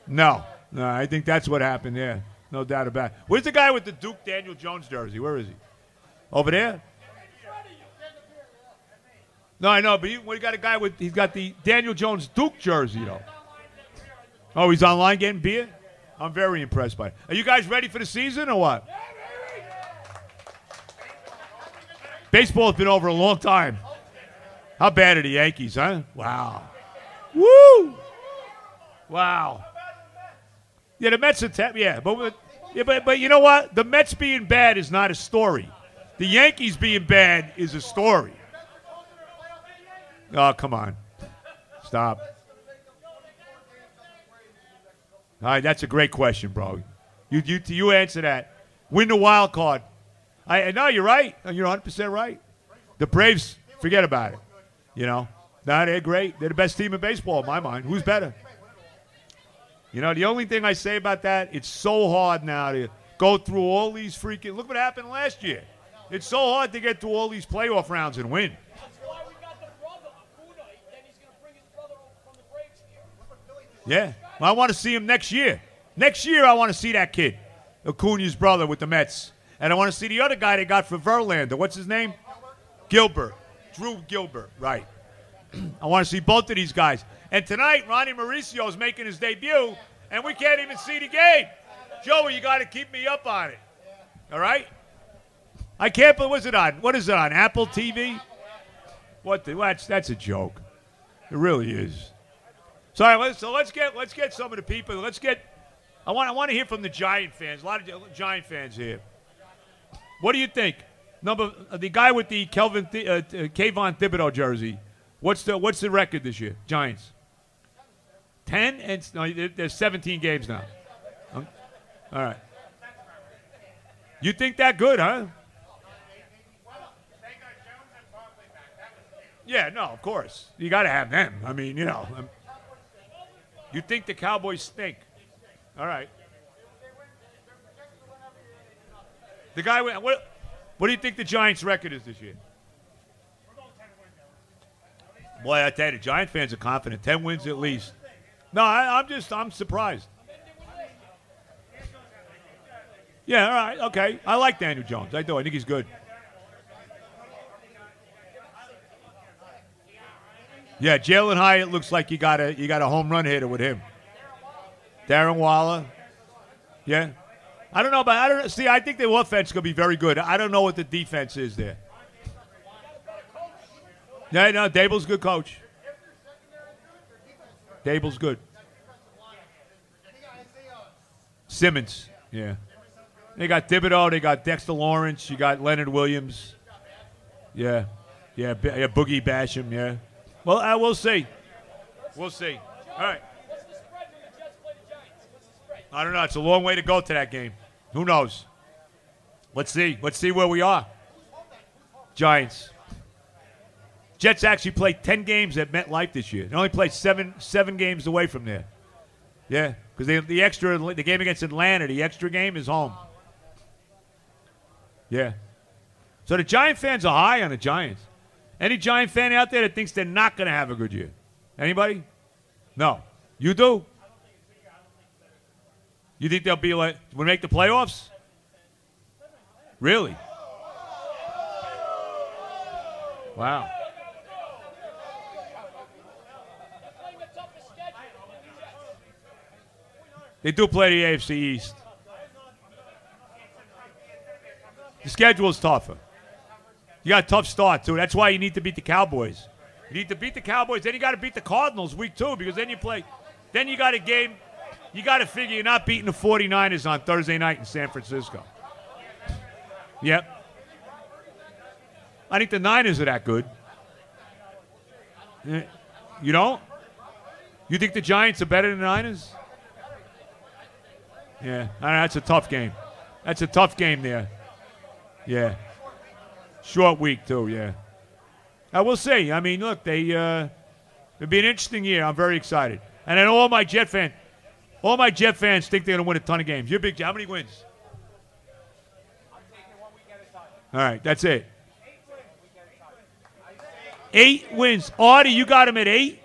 No, no, I think that's what happened there. No doubt about it. Where's the guy with the Duke Daniel Jones jersey? Where is he? Over there? No, I know, but he, we got a guy with he's got the Daniel Jones Duke jersey though. Oh, he's online getting beer. I'm very impressed by it. Are you guys ready for the season or what? Baseball's been over a long time. How bad are the Yankees, huh? Wow. Woo! Wow. Yeah, the Mets are te- yeah, but yeah, but but you know what? The Mets being bad is not a story. The Yankees being bad is a story. Oh, come on. Stop. All right, that's a great question, bro. You you you answer that. Win the wild card. I no, you're right. You're 100 percent right. The Braves, forget about it. You know, no, they're great. They're the best team in baseball in my mind. Who's better? You know, the only thing I say about that, it's so hard now to go through all these freaking. Look what happened last year. It's so hard to get through all these playoff rounds and win. That's why we got the brother, Acuna. Then he's going to bring his brother over from the Braves here. Yeah. Well, I want to see him next year. Next year, I want to see that kid, Acuna's brother with the Mets. And I want to see the other guy they got for Verlander. What's his name? Gilbert. Drew Gilbert, right. I want to see both of these guys. And tonight, Ronnie Mauricio is making his debut, and we can't even see the game. Joey, you got to keep me up on it. All right? I can't believe, what's it on? What is it on? Apple TV? What the, that's, that's a joke. It really is. So, all right, let's, so let's get let's get some of the people. Let's get. I want I want to hear from the Giant fans. A lot of Giant fans here. What do you think? Number uh, the guy with the Kelvin Th- uh, uh, Kayvon Thibodeaux jersey. What's the what's the record this year? Giants. Ten and no, there's 17 games now. Um, all right. You think that good, huh? Yeah, no, of course. You got to have them. I mean, you know. You think the Cowboys stink? All right. The guy. with- What? What do you think the Giants' record is this year? Boy, I tell you, the Giant fans are confident. Ten wins at least. No, I, I'm just. I'm surprised. Yeah. All right. Okay. I like Daniel Jones. I do. I think he's good. Yeah, Jalin Hyatt looks like you got a you got a home run hitter with him. Darren Waller. Yeah. I don't know about I don't see I think the offense gonna be very good. I don't know what the defense is there. Yeah, no, Daboll's a good coach. Daboll's good. Simmons, yeah. They got Thibodeaux, they got Dexter Lawrence, you got Leonard Williams. Yeah. Yeah, yeah Boogie Basham, yeah. Well, we'll see. We'll see. All right. I don't know. It's a long way to go to that game. Who knows? Let's see. Let's see where we are. Giants. Jets actually played ten games at MetLife this year. They only played seven seven games away from there. Yeah, because the extra the game against Atlanta, the extra game is home. Yeah. So the Giant fans are high on the Giants. Any Giant fan out there that thinks they're not going to have a good year? Anybody? No. You do? You think they'll be like we make the playoffs? Really? Wow. They do play the AFC East. The is tougher. You got a tough start too. That's why you need to beat the Cowboys. You need to beat the Cowboys. Then you got to beat the Cardinals week two because then you play. Then you got a game. You got to figure you're not beating the 49ers on Thursday night in San Francisco. Yep. I think the Niners are that good. Eh, You don't? You think the Giants are better than the Niners? Yeah, that's a tough game. That's a tough game there. Yeah, short week too. Yeah, I will see. I mean, look, they uh, it'll be an interesting year. I'm very excited, and I know all my Jet fans, all my Jet fans think they're gonna win a ton of games. You're big. How many wins? I'm taking one week at a time. All right, that's it. Eight wins. Artie, you got him at eight.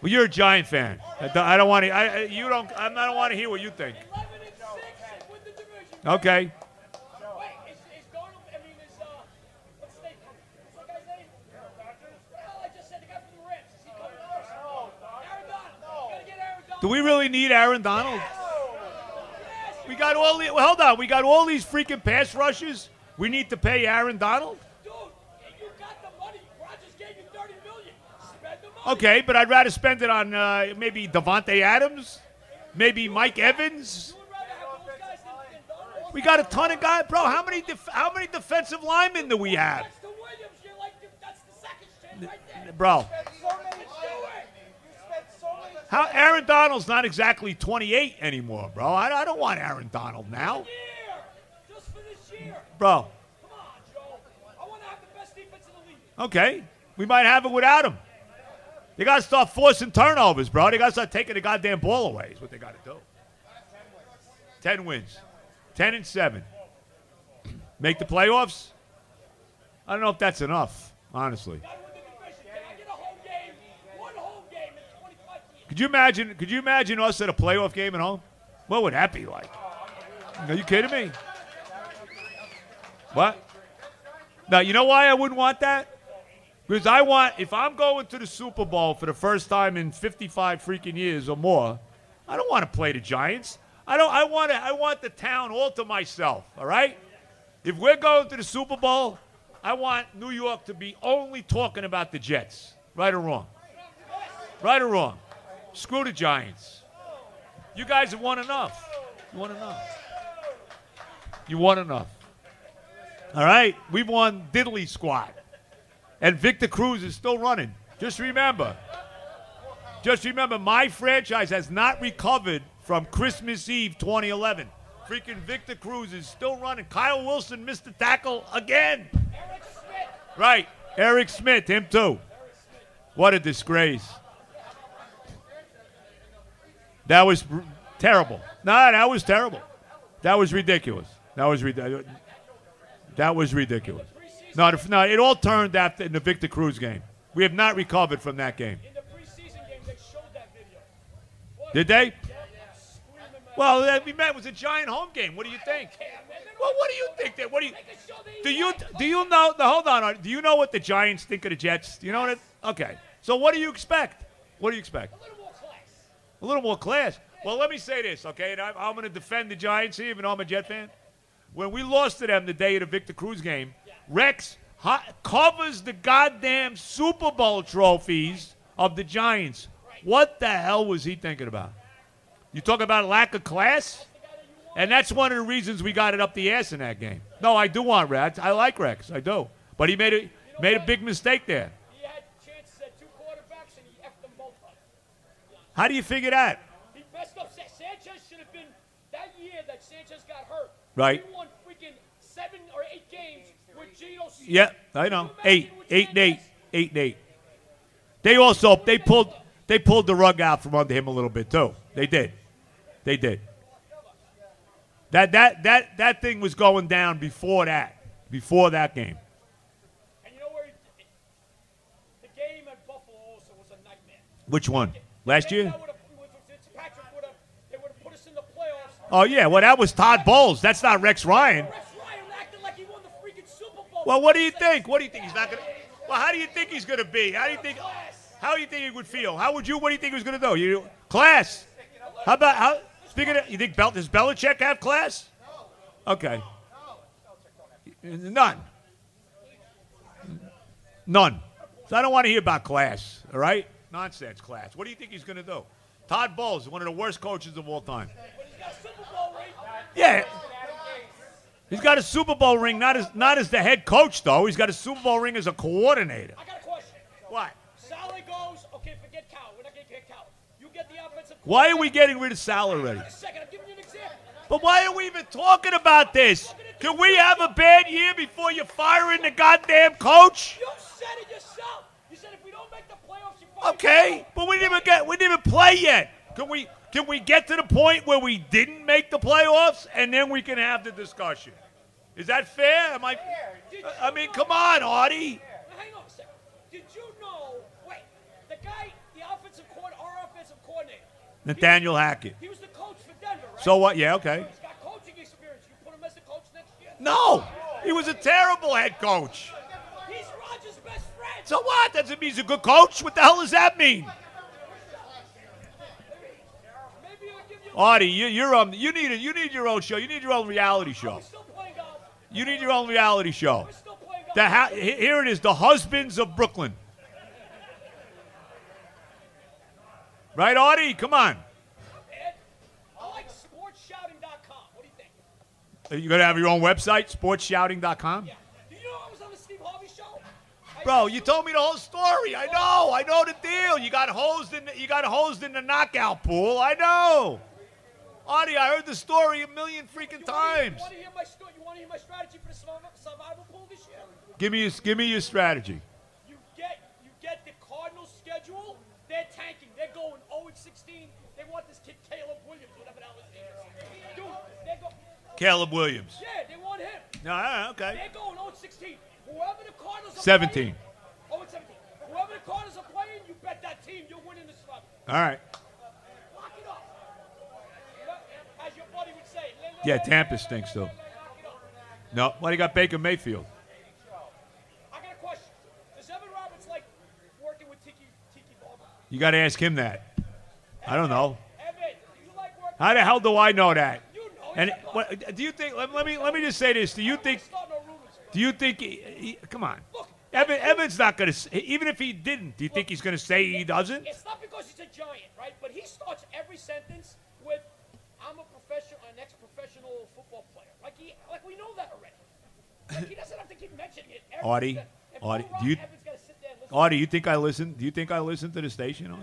Well, you're a Giant fan. I don't- want to. I, you don't. I don't want to hear what you think. 11 and 6 with the division. Okay. Wait, is, is Darnold, I mean, is, uh, what's the name? What's that guy's name? Well, I just said the guy from the Rams. Is he coming first? Aaron Donald. Aaron Donald. You gotta get Aaron Do we really need Aaron Donald? We got all the, well, hold on. We got all these freaking pass rushes. We need to pay Aaron Donald? Dude, you got the money. Rodgers gave you 30 million. Spend the money. Okay, but I'd rather spend it on uh, maybe Davante Adams, maybe Mike Evans. You would rather have those guys than, than Donald. We got a ton of guys, bro. How many def- how many defensive linemen do we have, to Williams, you're like, that's the second string right there. bro? So many do it. How Aaron Donald's not exactly 28 anymore, bro. I, I don't want Aaron Donald now, Just for this year. bro. Come on, Joe. I want to have the best defense in the league. Okay, we might have it without him. They got to start forcing turnovers, bro. They got to start taking the goddamn ball away. Is what they got to do. Ten wins, ten and seven. Make the playoffs. I don't know if that's enough, honestly. Gotta win the division. Can I get a home game? One home game in 25 years. Could you imagine? Could you imagine us at a playoff game at home? What would that be like? Are you kidding me? What? Now you know why I wouldn't want that? Because I want if I'm going to the Super Bowl for the first time in 55 freaking years or more, I don't want to play the Giants. I don't. I want to. I want the town all to myself. All right. If we're going to the Super Bowl, I want New York to be only talking about the Jets. Right or wrong? Right or wrong? Screw the Giants. You guys have won enough. You won enough. You won enough. All right? We've won diddly squat. And Victor Cruz is still running. Just remember. Just remember, my franchise has not recovered from Christmas Eve 2011. Freaking Victor Cruz is still running. Kyle Wilson missed the tackle again. Eric Smith. Right. Eric Smith, him too. What a disgrace. That was r- terrible. No, that was terrible. That was ridiculous. That was ridiculous. That was ridiculous. No, the- no, it all turned after in the Victor Cruz game. We have not recovered from that game. In the preseason game, they showed that video. Did they? Well, that we met was a giant home game. What do you think? Well, what do you think? That what do you? They can show the Do you do you know? No, hold on. Do you know what the Giants think of the Jets? Do you know what? It, okay. So what do you expect? What do you expect? A little more class. Well, let me say this, okay? And I'm, I'm going to defend the Giants here, even though I'm a Jet fan. When we lost to them the day of the Victor Cruz game, Rex covers the goddamn Super Bowl trophies of the Giants. What the hell was he thinking about? You talk about lack of class? And that's one of the reasons we got it up the ass in that game. No, I do want Rex. I like Rex. I do. But he made a, made a big mistake there. He had chances at two quarterbacks and he effed them both up. How do you figure that? He messed up. Sanchez should have been that year that Sanchez got hurt. Right. He won freaking seven or eight games with Geno. Yeah, I know. Eight, eight and eight, eight and eight. They also they pulled they pulled the rug out from under him a little bit too. They did, they did. That that that that thing was going down before that, before that game. And you know where he, the game at Buffalo also was a nightmare. Which one? Last year? that would've- with Fitzpatrick would've- they would have put us in the playoffs. Oh yeah, well that was Todd Bowles. That's not Rex Ryan. Rex Ryan acted like he won the freaking Super Bowl. Well, what do you think? What do you think he's not gonna? Well, how do you think he's gonna be? How do you think? How do you think he would feel? How would you? What do you think he was gonna do? You class? How about how? Speaking of, you think Bel, does Belichick have class? Okay. None. None. So I don't want to hear about class. All right? Nonsense class. What do you think he's gonna do? Todd Bowles, one of the worst coaches of all time. But he's got a Super Bowl ring. Yeah. He's got a Super Bowl ring, not as not as the head coach though. He's got a Super Bowl ring as a coordinator. I got a question. What? Saleh goes. Okay, forget Cal. We're not going to get Cal. You get the offensive. Why are we getting rid of Sal already? Second. I'm giving you an example. But why are we even talking about this? Can we have a bad year before you're firing the goddamn coach? You said it yourself. Okay, but we didn't even get we didn't even play yet. Can we can we get to the point where we didn't make the playoffs and then we can have the discussion? Is that fair? Am I? I mean, come on, Artie. Hang on a second. Did you know? Wait, the guy, the offensive coordinator, our offensive coordinator. Nathaniel Hackett. He was the coach for Denver, right? So what? Yeah, okay. He's got coaching experience. You put him as the coach next year. No, he was a terrible head coach. So what? Doesn't mean he's a good coach. What the hell does that mean? Audie, you, you're um, you need a, you need your own show. You need your own reality show. We're still playing golf. You need your own reality show. We're still playing golf. The ha- here it is, the husbands of Brooklyn. Right, Audie? Come on. I like sportsshouting.com. What do you think? Are you gonna have your own website, sportsshouting.com? Yeah. Bro, you told me the whole story. I know. I know the deal. You got hosed in the, you got hosed in the knockout pool. I know. Audie, I heard the story a million freaking You wanna hear- times. You want to hear my You want to hear my strategy for the survival, pool this year? Give me your, give me your strategy. You get you get the Cardinals schedule. They're tanking. They're going 0 and 16. They want this kid Caleb Williams, whatever the hell his name is. Dude, they go. Caleb Williams. Yeah, they want him. No, right, okay. They're going 0 and 16. Whoever the Cardinals are 17. playing. 0 and 17. Whoever the Cardinals are playing, you bet that team you're winning the slump. All right. Lock it up. As your buddy would say. le- le- Yeah, Tampa stinks, though. le- lock it up. No, why do you got Baker Mayfield? I got a question. Does Evan Roberts like working with Tiki Tiki Barber? You got to ask him that. I don't know. Evan, do you like working? How the hell do I know that? You know. And what, do you think? Let, let me let me just say this. Do you think? Start no rumors. Do you think? He, he, come on. Look, Evan, Evan's not going to. Even if he didn't, do you think he's going to say he doesn't? It's not because he's a giant, right? But he starts every sentence with, "I'm a professional, an ex-professional football player." Like he, like we know that already. Like he doesn't have to keep mentioning it. Every Audie, step. Audie, Bo do you- Rock, Evan's gotta sit there and listen. Audie, you think I listen? Do you think I listen to the station?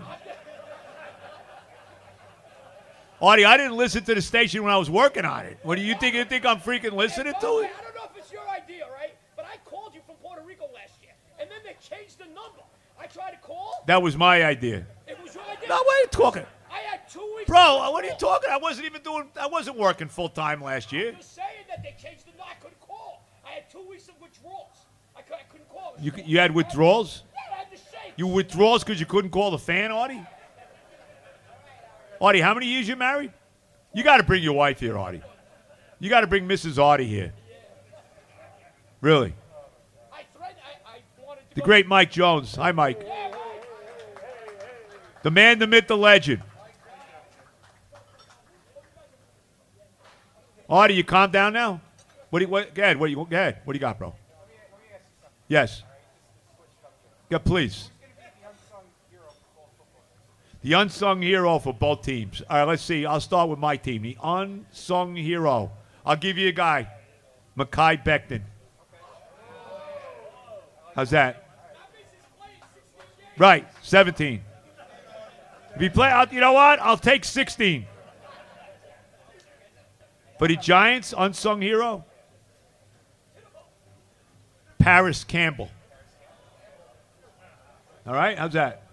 Audie, I didn't listen to the station when I was working on it. What do you think? You think I'm freaking listening to it? I don't know if it's your idea, right? But I called you from Puerto Rico last year, and then they changed the number. I tried to call. That was my idea. It was your idea. No, what are you talking? I had two weeks. Bro, what are you talking? I wasn't even doing. I wasn't working full time last year. You're saying that they changed the number. I couldn't call. I had two weeks of withdrawals. I, cou- I couldn't call. You you had withdrawals. Yeah, I had to shake. You withdrawals because you couldn't call the fan, Audie. Audie, how many years you married? You got to bring your wife here, Audie. You got to bring Mrs. Audie here. Really, I threatened. I, I wanted to the great Mike Jones. Hi, Mike. The man, the myth, the legend. Audie, you calm down now. What do you? What, go ahead. What do you? Go ahead. What do you got, bro? Yes. Yeah, please. The unsung hero for both teams. All right, let's see. I'll start with my team. The unsung hero. I'll give you a guy, Mekhi Becton. How's that? Right, 17. If he play out, you know what? I'll take 16. For the Giants, unsung hero, Parris Campbell. All right, how's that?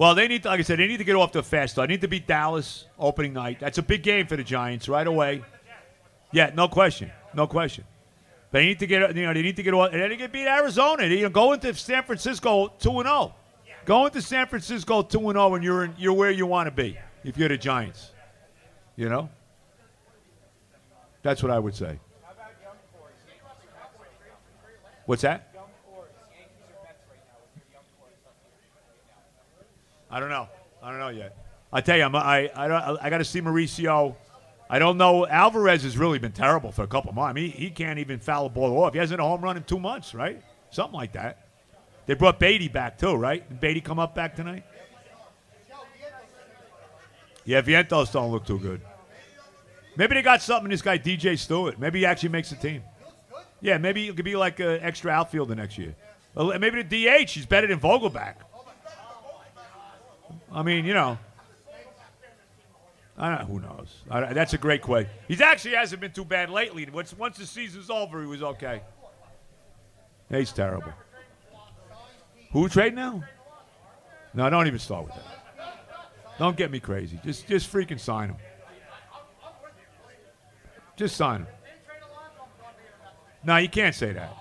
Well, they need to, like I said, they need to get off to a fast start. They need to beat Dallas opening night. That's a big game for the Giants right away. Yeah, no question, no question. They need to get, you know, they need to get off. They need to beat Arizona. They, you know, go into San Francisco two and oh. zero. Go into San Francisco two and zero, and you're in, you're where you want to be if you're the Giants. You know, that's what I would say. What's that? I don't know. I don't know yet. I tell you, I'm, I I don't, I got to see Mauricio. I don't know. Alvarez has really been terrible for a couple months. I mean, he, he can't even foul a ball off. He hasn't a home run in two months, right? Something like that. They brought Baty back too, right? Did Baty come up back tonight? Yeah, Vientos don't look too good. Maybe they got something in this guy DJ Stewart. Maybe he actually makes the team. Yeah, maybe he could be like an extra outfielder next year. Uh, maybe the DH. He's better than Vogelbach. I mean, you know. I don't, who knows? I, that's a great question. He's actually hasn't been too bad lately. Once, once the season's over, he was okay. He's terrible. Who trade now? No, don't even start with that. Don't get me crazy. Just, just freaking sign him. Just sign him. No, you can't say that,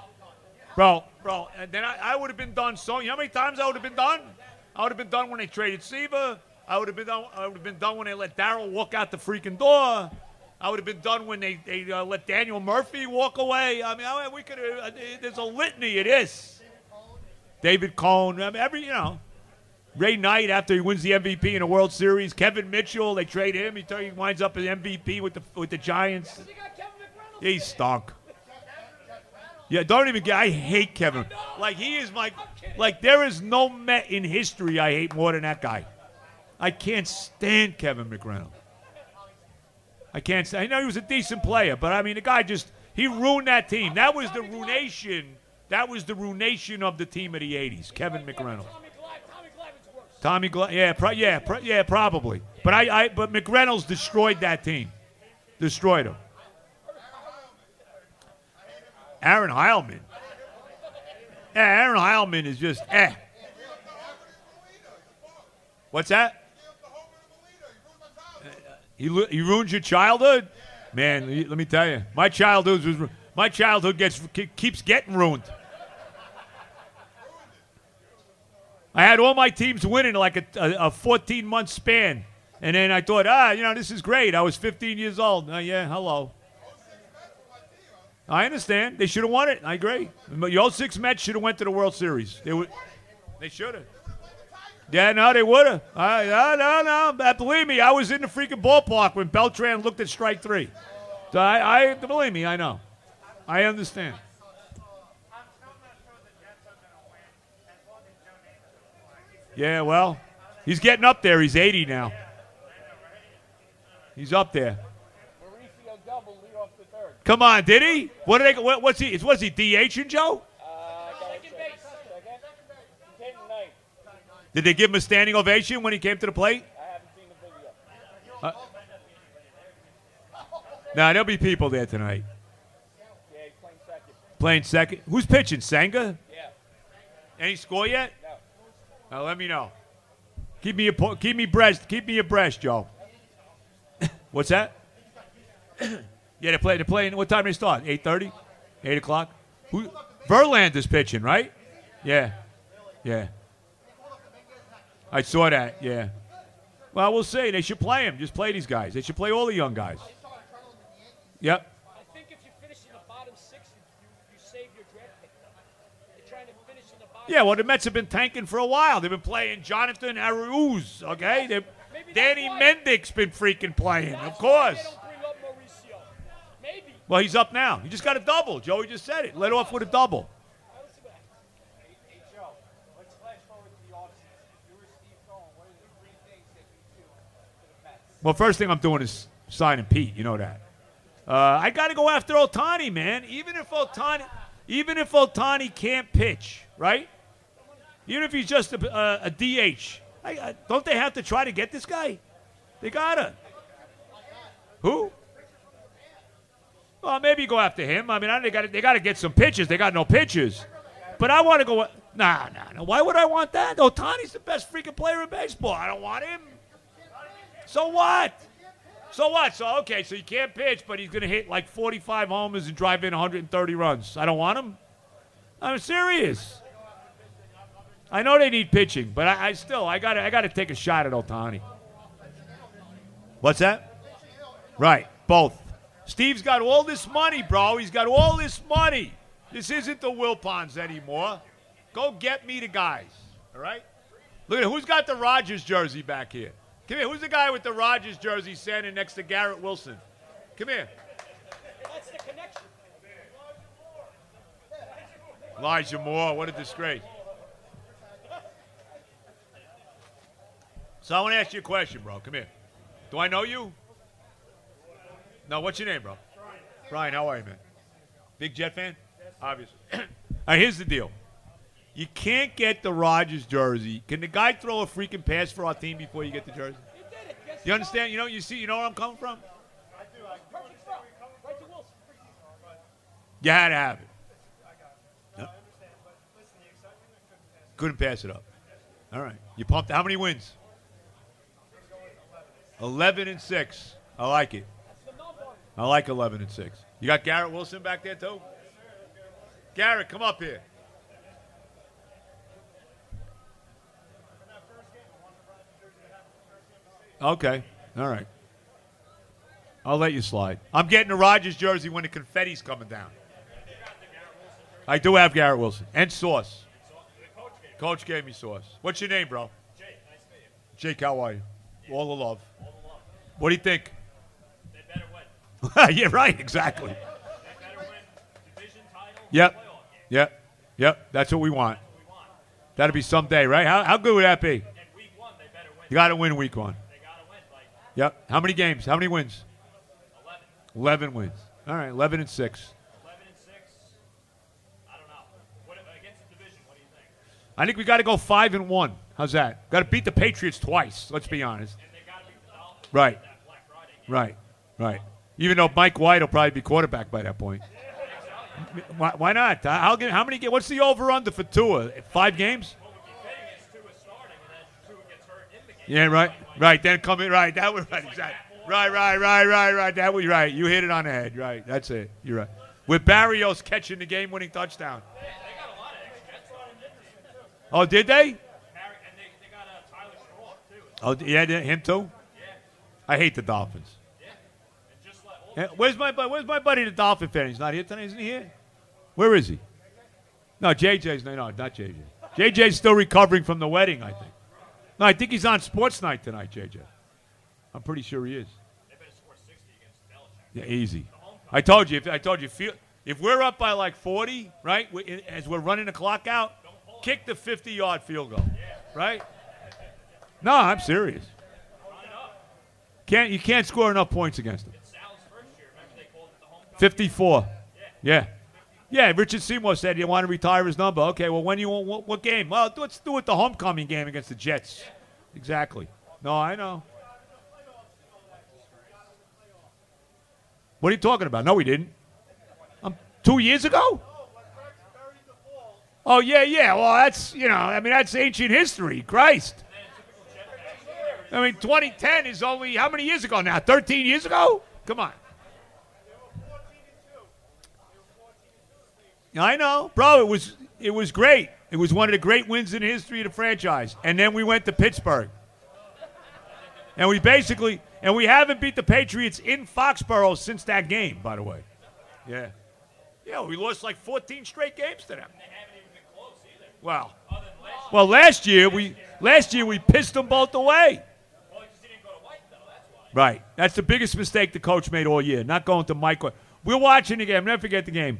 bro. Bro, and then I, I would have been done. So you know how many times I would have been done? I would have been done when they traded Seaver. I would have been done. I would have been done when they let Darryl walk out the freaking door. I would have been done when they, they uh, let Daniel Murphy walk away. I mean, I, we could. Uh, there's a litany of this. David Cone. I mean, every you know. Ray Knight after he wins the MVP in a World Series. Kevin Mitchell, they trade him. He, he winds up as MVP with the with the Giants. He stunk. Yeah, don't even get. I hate Kevin. Like he is my. Like there is no Met in history I hate more than that guy. I can't stand Kevin McReynolds. I can't say. I know he was a decent player, but I mean the guy just he ruined that team. That was the ruination. That was the ruination of the team of the '80s. Kevin McReynolds. Tommy Glavine, yeah, pro- yeah, pro- yeah, probably. But I, I, but McReynolds destroyed that team, destroyed them. Aaron Heilman. Yeah, Aaron Heilman is just eh. What's that? He, he ruins your childhood, man. Let me tell you, my childhood was my childhood gets keeps getting ruined. I had all my teams winning like a, a, a 14 month span, and then I thought, ah, you know, this is great. I was 15 years old. Uh, yeah, hello. I understand. They should have won it. I agree. The 06 Mets should have went to the World Series. They would. They should have. Yeah, no, they would have. Uh, no, no, no. Believe me, I was in the freaking ballpark when Beltran looked at strike three. So I, I believe me, I know. I understand. Yeah, well, he's getting up there. He's 80 now. He's up there. Come on, did he? What did they? What, what's he? Was he DH and Joe? Did they give him a standing ovation when he came to the plate? I haven't seen the video. Uh, nah, there'll be people there tonight. Yeah, playing second. Playing second. Who's pitching? Senga? Yeah. Any score yet? No. Now let me know. Keep me a keep me breast keep me abreast, Joe. What's that? Yeah, they play. They're playing. What time do they start? Eight thirty, eight o'clock. Who? Verlander's pitching, right? Yeah, yeah. I saw that. Yeah. Well, we'll see. They should play him. Just play these guys. They should play all the young guys. Yep. I think if you finish in the bottom six, you, you save your draft pick. You're trying to finish in the bottom. Yeah, well, the Mets have been tanking for a while. They've been playing Jonathan Arauz, okay? They're, Danny Mendick's been freaking playing, of course. Well, he's up now. He just got a double. Joey just said it. Let off with a double. Well, first thing I'm doing is signing Pete. You know that. Uh, I got to go after Ohtani, man. Even if Ohtani, even if Ohtani can't pitch, right? Even if he's just a, a, a DH, I, I, don't they have to try to get this guy? They gotta. Who? Well, maybe go after him. I mean, I, they got they got to get some pitches. They got no pitches. But I want to go. Nah, nah, nah. Why would I want that? Ohtani's the best freaking player in baseball. I don't want him. So what? So what? So okay, so he can't pitch, but he's going to hit like 45 homers and drive in 130 runs. I don't want him. I'm serious. I know they need pitching, but I, I still I got I got to take a shot at Ohtani. What's that? Right, both. Steve's got all this money, bro. He's got all this money. This isn't the Wilpons anymore. Go get me the guys. All right? Look at who's got the Rodgers jersey back here. Come here. Who's the guy with the Rodgers jersey standing next to Garrett Wilson? Come here. That's the connection. Elijah Moore. What a disgrace. So I want to ask you a question, bro. Come here. Do I know you? No. What's your name, bro? Brian. How are you, man? Big Jet fan? Obviously. All right. Here's the deal. You can't get the Rodgers jersey. Can the guy throw a freaking pass for our team before you get the jersey? You did it. Yes, You understand? You know, you see, you know where I'm coming from? I do. I Perfect throw. Right to Wilson. You had to have it. Yep. Couldn't pass it up. All right. You pumped. How many wins? 11 and 6. I like it. I like 11 and 6. You got Garrett Wilson back there, too? Garrett, come up here. Okay. All right. I'll let you slide. I'm getting a Rodgers jersey when the confetti's coming down. I do have Garrett Wilson and Sauce. Coach gave me Sauce. What's your name, bro? Jake. Nice to meet you. Jake, how are you? All the love. What do you think? Yeah, right. Exactly. Yep. Yep. Yep. That's what we want. That'll be someday, right? How, how good would that be? You got to win week one. Yep. How many games? How many wins? 11, 11 wins. All right, 11 and 6. 11 and six. I don't know. What against the division? What do you think? I think we got to go 5 and 1. How's that? Got to beat the Patriots twice, let's be honest. Right. Right. Right. Even though Mike White will probably be quarterback by that point. Why, why not? How, how many What's the over under for Tua? Five games? What we keep betting is Tua starting, and then Tua gets hurt in the game. Yeah, right. Right. Then come in. Right. That was right. Exactly. Right. Right. Right. Right. Right. That was right. You hit it on the head. Right. That's it. You're right. With Berrios catching the game-winning touchdown. They got a lot of ex-Jets on in too. Oh, did they? Harry, and they, they got uh, Tyler Strong too. Oh, yeah, yeah, him too. I hate the Dolphins. And just let all Yeah, Eh, where's my buddy? Where's my buddy, the Dolphin fan? He's not here tonight. Isn't he here? Where is he? No, JJ's no, no, not JJ. JJ's still recovering from the wedding, I think. No, I think he's on Sports Night tonight, JJ. I'm pretty sure he is. they better score 60 against Belichick. Yeah, easy. I told you. If I told you, if we're up by like 40, right? we- As we're running the clock out, kick the 50-yard field goal, right? No, I'm serious. Can't you can't score enough points against them? Sal's first year, remember they called it the home 54. Yeah. Yeah, Richard Seymour said he wanted to retire his number. Okay, well, when you want, what, what game? Well, let's do it the homecoming game against the Jets. Exactly. No, I know. What are you talking about? No, we didn't. Um, two years ago? Oh, yeah, yeah. Well, that's, you know, I mean, that's ancient history. Christ. I mean, 2010 is only, how many years ago now? 13 years ago? Come on. I know, bro. It was it was great. It was one of the great wins in the history of the franchise. And then we went to Pittsburgh, and we basically and we haven't beat the Patriots in Foxborough since that game. By the way, yeah, yeah. We lost like 14 straight games to them. Well, well, last year we last year we pissed them both away. Well, because he didn't go to White, though. That's. Right. That's the biggest mistake the coach made all year, not going to Mike. We're watching the game. Never forget the game.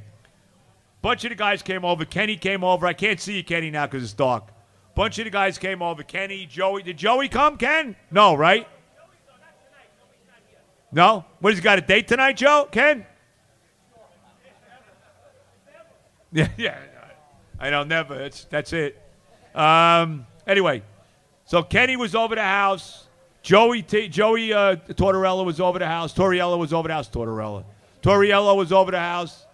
Bunch of the guys came over. Kenny came over. I can't see you, Kenny, now because it's dark. Bunch of the guys came over. Kenny, Joey. Did Joey come, Ken? No, right? No? What, has he got a date tonight, Joe? Ken? Yeah, yeah. I know, never. It's, that's it. Um, anyway, so Kenny was over the house. Joey T, Joey uh, Tortorella was over the house. Torriello was over the house. Tortorella. Torriello was over the house.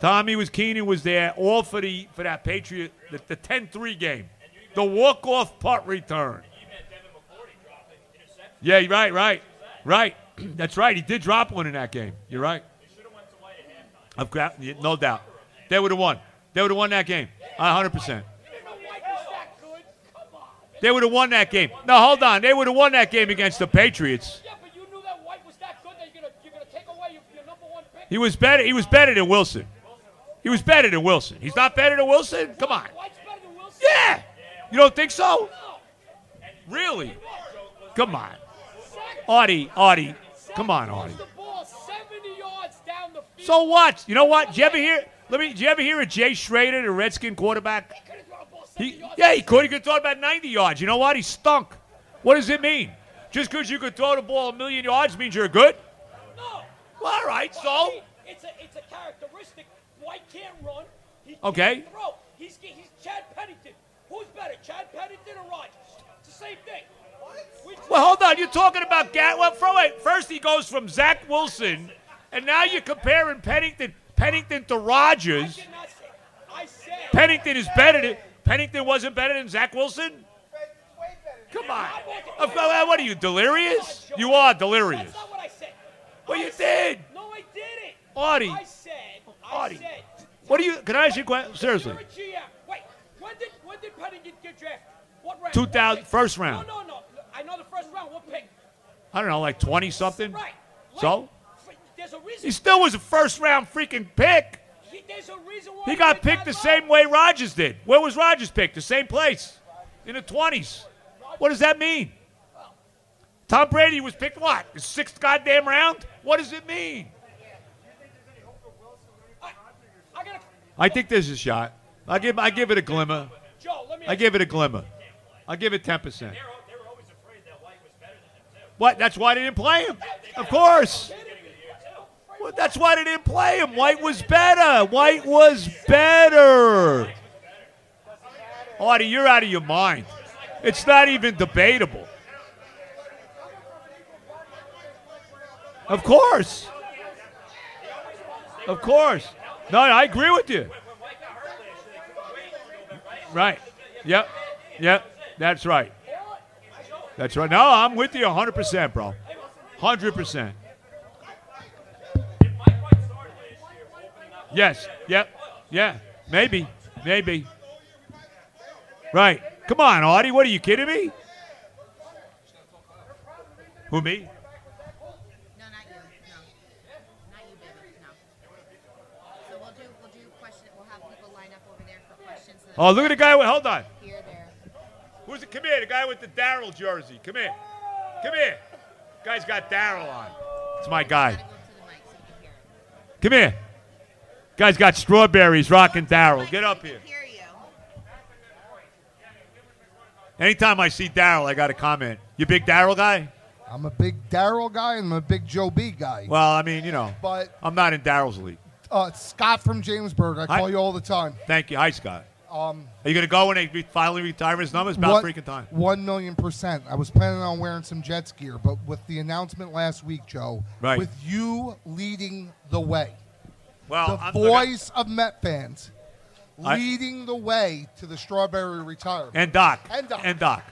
Tommy was Keenan was there, all for the for that Patriot the, the 10-3 game, the walk off punt return. You met Devin McCourty dropping interception. Yeah, right, right, right. That's right. He did drop one in that game. You're right. They should have went to White at halftime. I've got, no doubt. They would have won. They would have won that game. Hundred percent. You know White was that good? Come on. They would have won that game. No, hold on. They would have won that game against the Patriots. Yeah, but you knew that White was that good that you're gonna you're gonna take away your, your number one pick. He was better. He was better than Wilson. He was better than Wilson. He's not better than Wilson. Come on. White's better than Wilson. Yeah. You don't think so? Really? Come on, Artie. Artie. Come on, throws Artie. the ball 70 yards down the field. So what? You know what? Did you ever hear? Let me. Did you ever hear of Jay Schroeder, the Redskin quarterback? He could've thrown the ball 70 He, yards. yeah, he could. He could throw it about 90 yards. You know what? He stunk. What does it mean? Just because you could throw the ball a million yards means you're good? No. Well, all right. So it's a it's a characteristic. White can't run. He can't Okay. Throw. He's he's Chad Pennington. Who's better, Chad Pennington or Rodgers? It's the same thing. Well, hold on. You're talking about Gat. Well, for, wait, first he goes from Zach Wilson, and now you're comparing Pennington, Pennington to Rodgers. did say. I said. Pennington is better than Pennington wasn't better than Zach Wilson. Come on. What are you delirious? You are delirious. That's not what I said. Well, you did. No, I didn't. Artie. I said. I said. What do you? Can I ask you a question? Seriously. You're a GM. Wait. When did when did Pennington get drafted? What round? 2000 What first round. No, no, no. I know the first round. What pick? I don't know, like 20 something. Right. So There's a reason. he still was a first round freaking pick. he- there's a reason why He got picked the same way Rodgers did. Where was Rodgers picked? The same place, in the twenties. What does that mean? Tom Brady was picked what? The sixth goddamn round? What does it mean? I gotta, I think there's a shot. I give I give it a glimmer. Joe, let me. I give it a glimmer. I give it ten percent. They were, always afraid that White was better than. What? That's why they didn't play him. Of course. Well, that's why they didn't play him. White was better. White was better. Artie, you're out of your mind. It's not even debatable. Of course. Of course. No, I agree with you. Right. Yep. Yep. That's right. That's right. No, I'm with you 100%, bro. 100%. Yes. Yep. Yeah. Maybe. Maybe. Right. Come on, Audie. What are you kidding me? Who, me? No, not you. No. Not you, baby. No. So we'll do we'll do question. We'll have people line up over there for questions. So that Oh, look at the guy. With, hold on. here, there. Who's it? Come here. The guy with the Darryl jersey. Come here. Come here. Guy's got Darryl on. It's my guy. Gotta go the so you can hear it. Come here. Guy's got strawberries rocking Darryl. Get up here. Anytime I see Darryl, I got a comment. You big Darryl guy? I'm a big Darryl guy and I'm a big Joe B guy. Well, I mean, you know, But I'm not in Daryl's league. uh, Scott from Jamesburg, I Hi. call you all the time. Thank you. Hi, Scott. Um, Are you going to go when they finally retire his numbers? About one- freaking time. One million percent. I was planning on wearing some Jets gear, but with the announcement last week, Joe, Right. with you leading the way, Well, the I'm- voice of Met fans, I- leading the way to the Strawberry retirement. and Doc. And Doc. And Doc.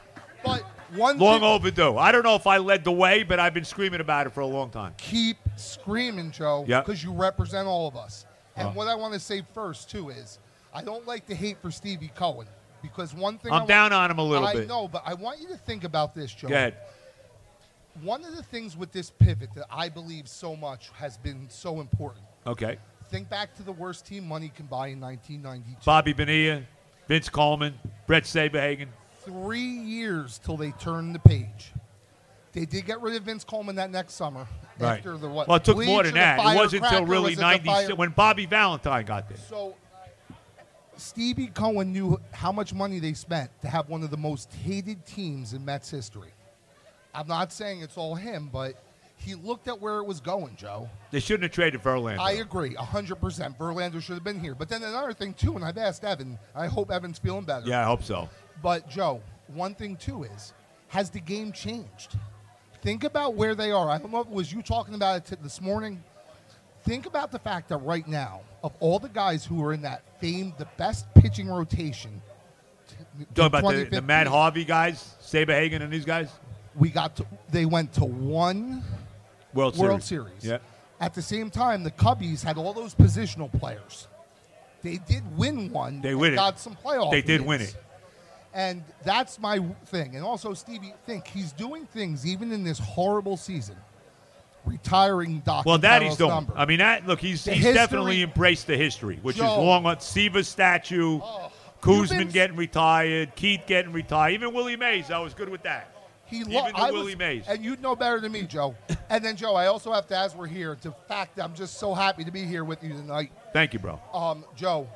but one Long thing, overdue. I don't know if I led the way, but I've been screaming about it for a long time. keep screaming, Joe, because you represent all of us. And Uh. what I want to say first too is, I don't like to hate for Stevie Cohen because one thing I'm I down on him a little I bit. I know, but I want you to think about this, Joe. Go ahead. One of the things with this pivot that I believe so much has been so important. Okay. Think back to the worst team money can buy in 1992. Bobby Bonilla, Vince Coleman, Bret Saberhagen. Three years till they turned the page. They did get rid of Vince Coleman that next summer. Right. After the what? Well, it took more than that. It wasn't until really Was 90 when Bobby Valentine got there. So Stevie Cohen knew how much money they spent to have one of the most hated teams in Mets history. I'm not saying it's all him, but he looked at where it was going, Joe. They shouldn't have traded Verlander. I agree, 100%. Verlander should have been here. But then another thing, too, and I've asked Evan, I hope Evan's feeling better. yeah, I hope so. But, Joe, one thing, too, is has the game changed? Think about where they are. I don't know if it was you talking about it t- this morning. Think about the fact that right now, of all the guys who are in that famed, the best pitching rotation, Talking about the, the 2015, Matt Harvey guys, Saberhagen and these guys? we got to, they went to one World Series. World Series. Yeah. At the same time, the Cubbies had all those positional players. They did win one. They win it. Got some playoff. They did wins. win it. And that's my thing. And also, Stevie, think he's doing things even in this horrible season, retiring Doc. Well, that he's doing. number. I mean, that look, he's, The he's history- definitely embraced the history, which is long on Seaver's statue, Oh, Koosman been- getting retired, Keith getting retired, even Willie Mays. I was good with that. He Even lo- the I Willie was, Mays. And you'd know better than me, Joe. and then, Joe, I also have to, as we're here, the fact that I'm just so happy to be here with you tonight. Thank you, bro. Um, Joe,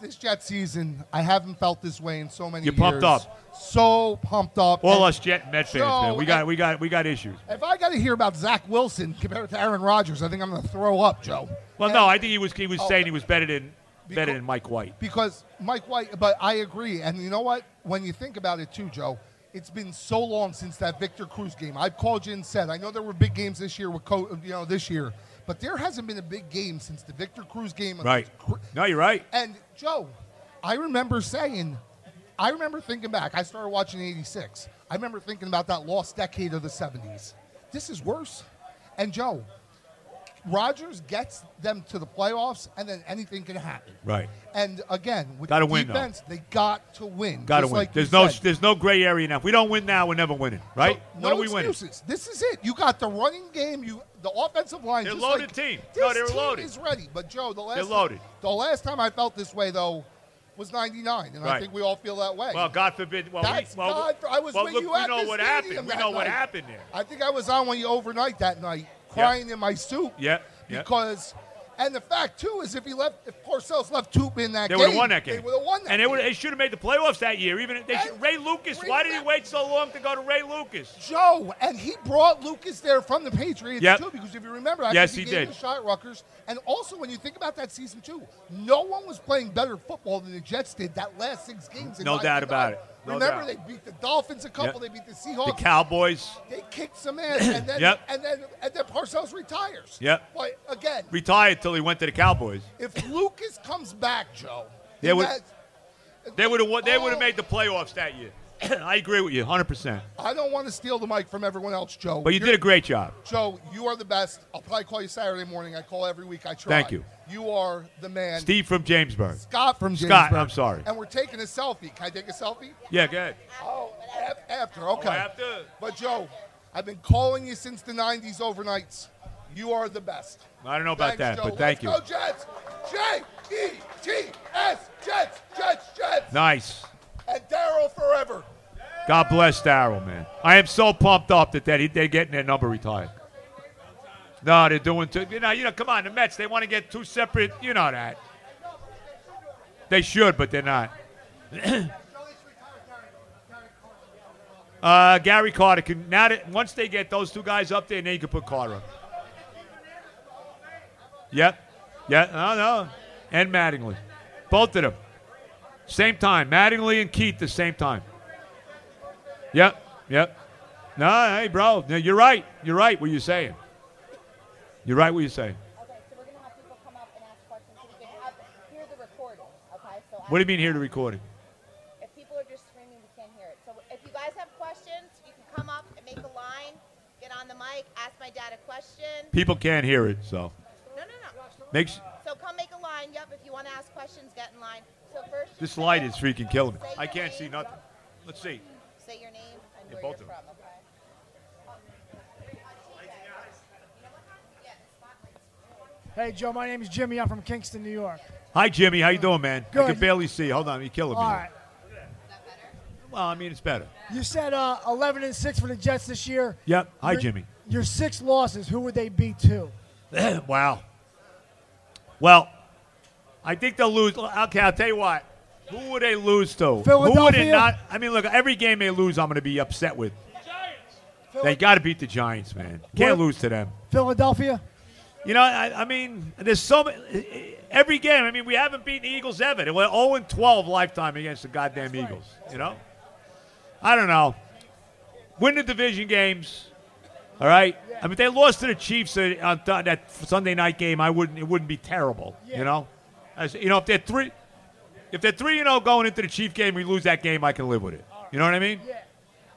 this Jet season, I haven't felt this way in so many You're years. pumped up. So pumped up. All And us Jet and Met fans, Joe, man. We got, we got, we got issues. If I got to hear about Zach Wilson compared to Aaron Rodgers, I think I'm going to throw up, Joe. Well, And- no, I think he was, he was Oh, saying he was better than, better than Mike White. because Mike White. But I agree, and you know what? When you think about it, too, Joe, it's been so long since that Victor Cruz game. I've called you and said I know there were big games this year with Co- you know this year, but there hasn't been a big game since the Victor Cruz game. Right. No, you're right. And Joe, I remember saying, I remember thinking back. I started watching '86. I remember thinking about that lost decade of the '70s. This is worse. And Joe, Rodgers gets them to the playoffs, and then anything can happen. Right. And again, with Gotta the win, though. defense, they got to win. Got to win. like there's no said. there's no gray area now. If we don't win now, we're never winning. Right? So, no are we winning? excuses. This is it. You got the running game. You the offensive line. They're loaded like- team. No, they're team loaded. Is ready. But Joe, the last They're loaded. The last time I felt this way though was '99, and I think we all feel that way. Well, God forbid. Well, That's we, well, God. I was well, with look, you we at know what happened. We know what happened there. I think I was on when you overnight that night, crying in my suit. Yeah. Because, and the fact too is, if he left, if Parcells left Toop in that They game, would have won that game. They would have won that. And they game. would. They should have made the playoffs that year. Even if they should, Ray Lucas. Why did he wait so long to go to Ray Lucas? Joe, and he brought Lucas there from the Patriots Yep. too, because if you remember, I Yes, think he he, gave did. him a shot at Rutgers. And also, when you think about that season too, no one was playing better football than the Jets did that last six games. No doubt 99. about it. No remember, doubt. they beat the Dolphins a couple. Yep. They beat the Seahawks. The Cowboys they kicked some ass, and then Yep. and then and then Parcells retires. Yep. But again, retired till he went to the Cowboys. if Lucas comes back, Joe, They would- that- They would have. They would have Oh. made the playoffs that year. I agree with you, 100. percent I don't want to steal the mic from everyone else, Joe. But you You're- did a great job. Joe, you are the best. I'll probably call you Saturday morning. I call every week. I try. Thank you. You are the man. Steve from Jamesburg. Scott from Scott, Jamesburg. I'm sorry. And we're taking a selfie. Can I take a selfie? Yeah, go ahead. Oh, af- after. Oh, okay. Oh, after? But Joe, I've been calling you since the '90s overnights. You are the best. I don't know about Thanks, that, Joe. but thank you. Let's go Jets. J E T S. Jets. Jets. Jets. Nice. And Darryl forever. God bless Darryl, man. I am so pumped up that, he, they're getting their number retired. No, they're doing two. You know, you know, come on, the Mets, they want to get two separate, you know that. They should, but they're not. uh, Gary Carter can now that once they get those two guys up there, then you can put Carter up. Yep. Yeah, no, no. And Mattingly. Both of them. Same time. Mattingly and Keith the same time. Yep, yep. No, hey, bro, no, you're right. You're right. What you're saying. You're right. What you're saying. Okay, so we're gonna have people come up and ask questions so we can have, hear the recording. Okay, so What do you mean here the recording? if people are just screaming, we can't hear it. So if you guys have questions, you can come up and make a line, get on the mic, ask my dad a question. People can't hear it, so No, no, no. make So come make a line. Yep, if you want to ask questions, get in line. So first, just this light is freaking killing me. I can't see nothing. Let's see. Say your name and Yeah, where both you're of them. from. Okay. Hey, Joe, my name is Jimmy. I'm from Kingston, New York. Hi, Jimmy. How you doing, man? Good. I can barely see. Hold on, you're killing me. All right. Well, I mean, it's better. You said uh, 11 and 6 for the Jets this year. Yep. Hi, Your- Jimmy. Your six losses, who would they be to? wow. Well, I think they'll lose. Okay, I'll tell you what. Who would they lose to? Who would it Philadelphia? not? I mean, look, every game they lose, I'm going to be upset with. They got to beat the Giants, man. Can't What- lose to them. Philadelphia? You know, I, I mean, there's so many. Every game, I mean, we haven't beaten the Eagles ever. They were 0 and 12 lifetime against the goddamn Eagles. You know? I don't know. Win the division games. All right? I mean, if they lost to the Chiefs uh, on th- that Sunday night game, I wouldn't. It wouldn't be terrible. You know? As, you know, if they're three. If they're 3 0 going into the Chief game, we lose that game, I can live with it. You know what I mean?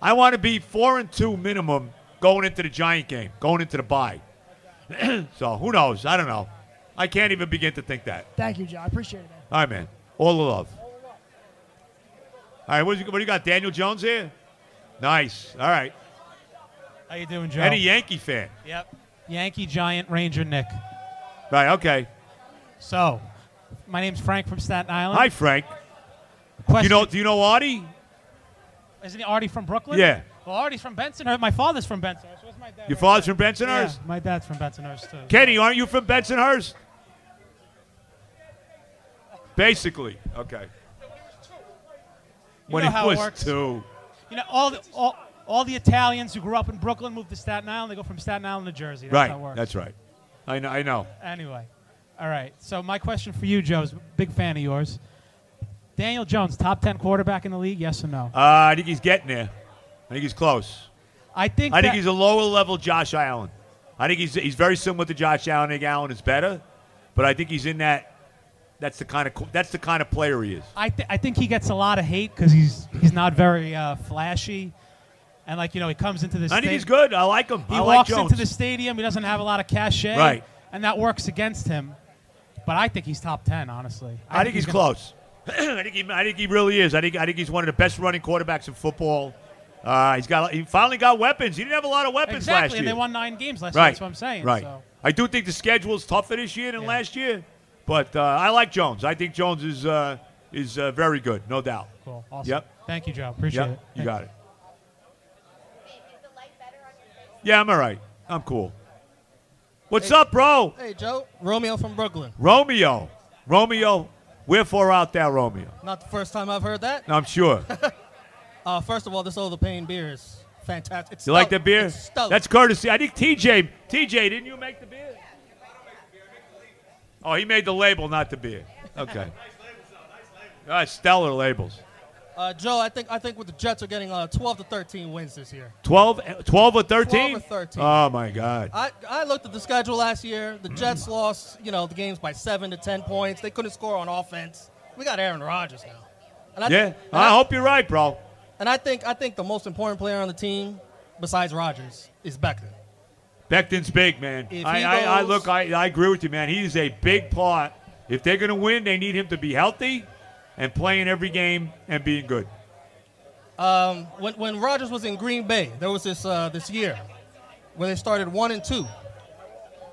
I want to be 4 and 2 minimum going into the Giant game, going into the bye. so who knows? I don't know. I can't even begin to think that. Thank you, Joe. I appreciate it, man. All right, man. All the love. All right, what, is, what do you got? Daniel Jones here? Nice. All right. How you doing, Joe? Any Yankee fan. Yep. Yankee Giant Ranger Nick. Right, okay. So, my name's Frank from Staten Island. Hi, Frank. Question. You know, do you know Artie? Isn't he Artie from Brooklyn? Yeah. Well, Artie's from Bensonhurst. My father's from Bensonhurst. Where's my dad? Your father's from Bensonhurst? Yeah, my dad's from Bensonhurst, too. Kenny, aren't you from Bensonhurst? Basically. Okay. You when he was two. You know, all the, all, all the Italians who grew up in Brooklyn moved to Staten Island. They go from Staten Island to Jersey. That's right. how it works. That's right. I know. I know. Anyway, all right. So my question for you, Joe, is a big fan of yours. Daniel Jones, top ten quarterback in the league? Yes or no? Uh, I think he's getting there. I think he's close. I think. I think he's a lower level Josh Allen. I think he's he's very similar to Josh Allen. I think Allen is better, but I think he's in that. That's the kind of that's the kind of player he is. I, th- I think he gets a lot of hate because he's he's not very uh, flashy, and like you know he comes into this. I think he's good. I like him. He I like walks Jones. into the stadium. He doesn't have a lot of cachet. Right. and that works against him. But I think he's top ten, honestly. I, think he's gonna- close. I think he, I think he really is. I think I think he's one of the best running quarterbacks in football. Uh, he's got he finally got weapons. He didn't have a lot of weapons Exactly, last year. and they won nine games last year. That's what I'm saying. Right. So. I do think the schedule is tougher this year than last year, but uh, I like Jones. I think Jones is uh, is uh, very good, no doubt. Cool. Awesome. Yep. Thank you, Joe. Appreciate Yep. it. You Thank got it. Yeah, I'm all right. I'm cool. What's up, bro? Hey, Joe. Romeo from Brooklyn. Romeo. Romeo. Wherefore out there, Romeo? Not the first time I've heard that. I'm sure. Uh, first of all, this All the Pain beer is fantastic. It's You like the beer? It's stout. That's courtesy. I think TJ. TJ, didn't you make the beer? Oh, he made the label, not the beer. Okay. Ah, stellar labels. Uh, Joe, I think I think with the Jets are getting uh, 12 to 13 wins this year. 12, 12 or 13? 12 or 13. Oh, my God. I, I looked at the schedule last year. Mm. The Jets lost, you know, the games by seven to 10 points. They couldn't score on offense. We got Aaron Rodgers now. And I Yeah, and I hope you're right, bro. And I think I think the most important player on the team, besides Rodgers, is Becton. Becton's big, man. I, he I, I look, I, I agree with you, man. He's a big part. If they're going to win, they need him to be healthy and playing every game and being good. Um, when when Rodgers was in Green Bay, there was this uh, this year where they started one and two,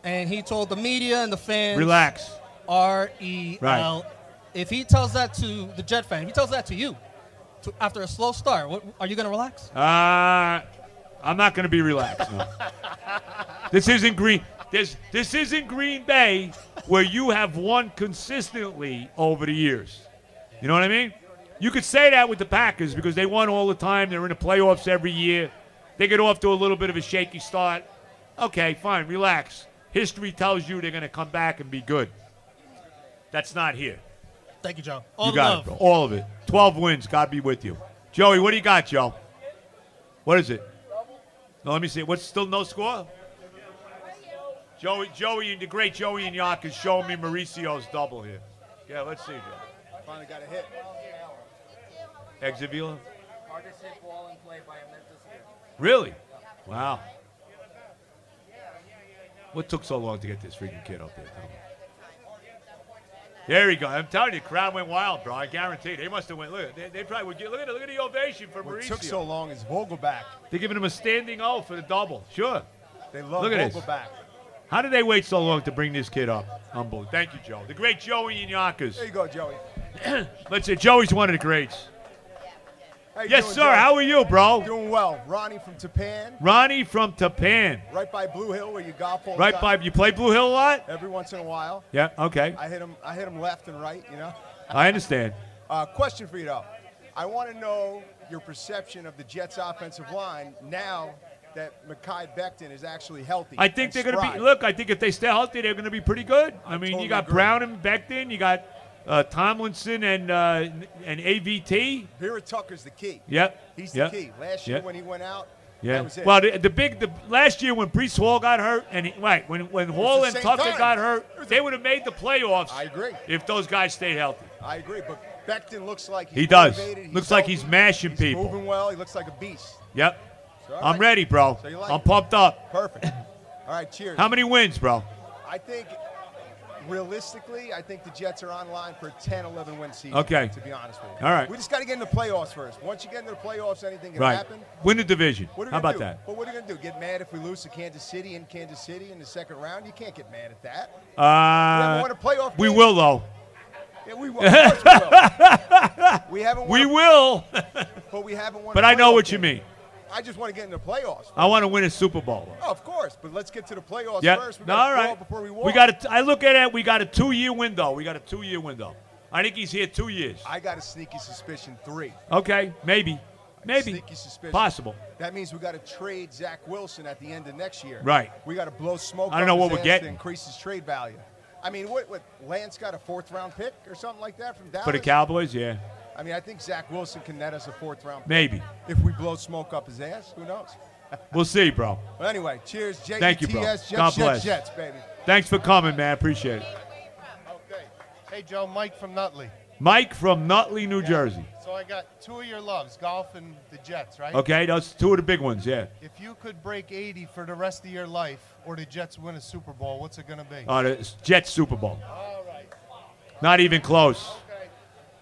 and he told the media and the fans, Relax. R E L. If he tells that to the Jet fan, if he tells that to you, to, after a slow start, what, are you going to relax? Uh, I'm not going to be relaxed. no. this isn't Green. This this isn't Green Bay where you have won consistently over the years. You know what I mean? You could say that with the Packers because they won all the time. They're in the playoffs every year. They get off to a little bit of a shaky start. Okay, fine, relax. History tells you they're going to come back and be good. That's not here. Thank you, Joe. All you got love. it. All of it. 12 wins. God be with you. Joey, what do you got, Joe? What is it? No, let me see. What's still no score? Joey, Joey, the great Joey and York is showing me Mauricio's double here. Yeah, let's see, Joe. Finally got a hit. Exavila? Hardest hit ball in play by a Memphis year. Really? Wow. What took so long to get this freaking kid up there? Tell me. There you go. I'm telling you, the crowd went wild, bro. I guarantee. It. They must have went. Look, they, they probably would get. Look at, look at the ovation for What Mauricio. took so long is Vogelbach. They're giving him a standing O for the double. Sure. They love Look at this. Vogelbach. How did they wait so long to bring this kid up? Humble. Thank you, Joe. The great Joey Inyakis. There you go, Joey. Let's say Joey's one of the greats. Yes, doing, sir. How are you, bro? Doing well. Ronnie from Japan, Ronnie from Tappan. right by Blue Hill, where you golf all Right time. by you play Blue Hill a lot? Every once in a while. Yeah, okay. I hit him. I hit him left and right. You know. I understand. Uh, question for you though. I want to know your perception of the Jets' offensive line now that Mekhi Becton is actually healthy. I think they're going to be. Look, I think if they stay healthy, they're going to be pretty good. I, mean, totally you got agree. Brown and Becton, you got uh, Tomlinson and uh, and AVT. Vera Tucker's the key. Yep. He's the yep. key. Last year Yep. when he went out, Yeah. that was it. Well, the, the big the last year when Breece Hall got hurt, and he, right when when Hall and Tucker time. got hurt, they would have made the playoffs. I agree. If those guys stayed healthy. I agree, but Becton looks like he's He does. Looks like he's mashing he's people. Moving well. He looks like a beast. Yep. So, I'm ready, bro. So like I'm it. pumped up. Perfect. All right, cheers. How many wins, bro? I think realistically, I think the Jets are on line for a 10, 11 win season. Okay. To be honest with you. All right. We just got to get in the playoffs first. Once you get into the playoffs, anything can Right. happen. Win the division. What are we How about do? that? But what are you going to do? Get mad if we lose to Kansas City in Kansas City in the second round? You can't get mad at that. Uh, a playoff we will though. Yeah, we will. Of course we will. We haven't. Won We will. But we haven't won. but I know what you mean. I just want to get in the playoffs. I want to win a Super Bowl. Oh, of course, but let's get to the playoffs Yeah. first. We No, got all right. before we walk. We got. A, I look at it. We got a two-year window. We got a two-year window. I think he's here two years. I got a sneaky suspicion three. Okay, maybe, maybe, Sneaky suspicion. possible. That means we got to trade Zach Wilson at the end of next year. Right. We got to blow smoke. I don't know what we're getting. to increase his trade value. I mean, what? What? Lance got a fourth round pick or something like that from Dallas. For the Cowboys, yeah, I mean, I think Zach Wilson can net us a fourth round. pick. maybe. If we blow smoke up his ass, who knows? We'll see, bro. Well, anyway, cheers. J- Thank you, bro. Jets, God Jets, bless. Jets, baby. Thanks for coming, man. Appreciate it. Okay. Hey, Joe, Mike from Nutley. Mike from Nutley, New Jersey. So I got two of your loves, golf and the Jets, right? Okay, those two of the big ones. Yeah. If you could break 80 for the rest of your life, or the Jets win a Super Bowl, what's it gonna be? Uh, the Jets Super Bowl. All right. Not even close.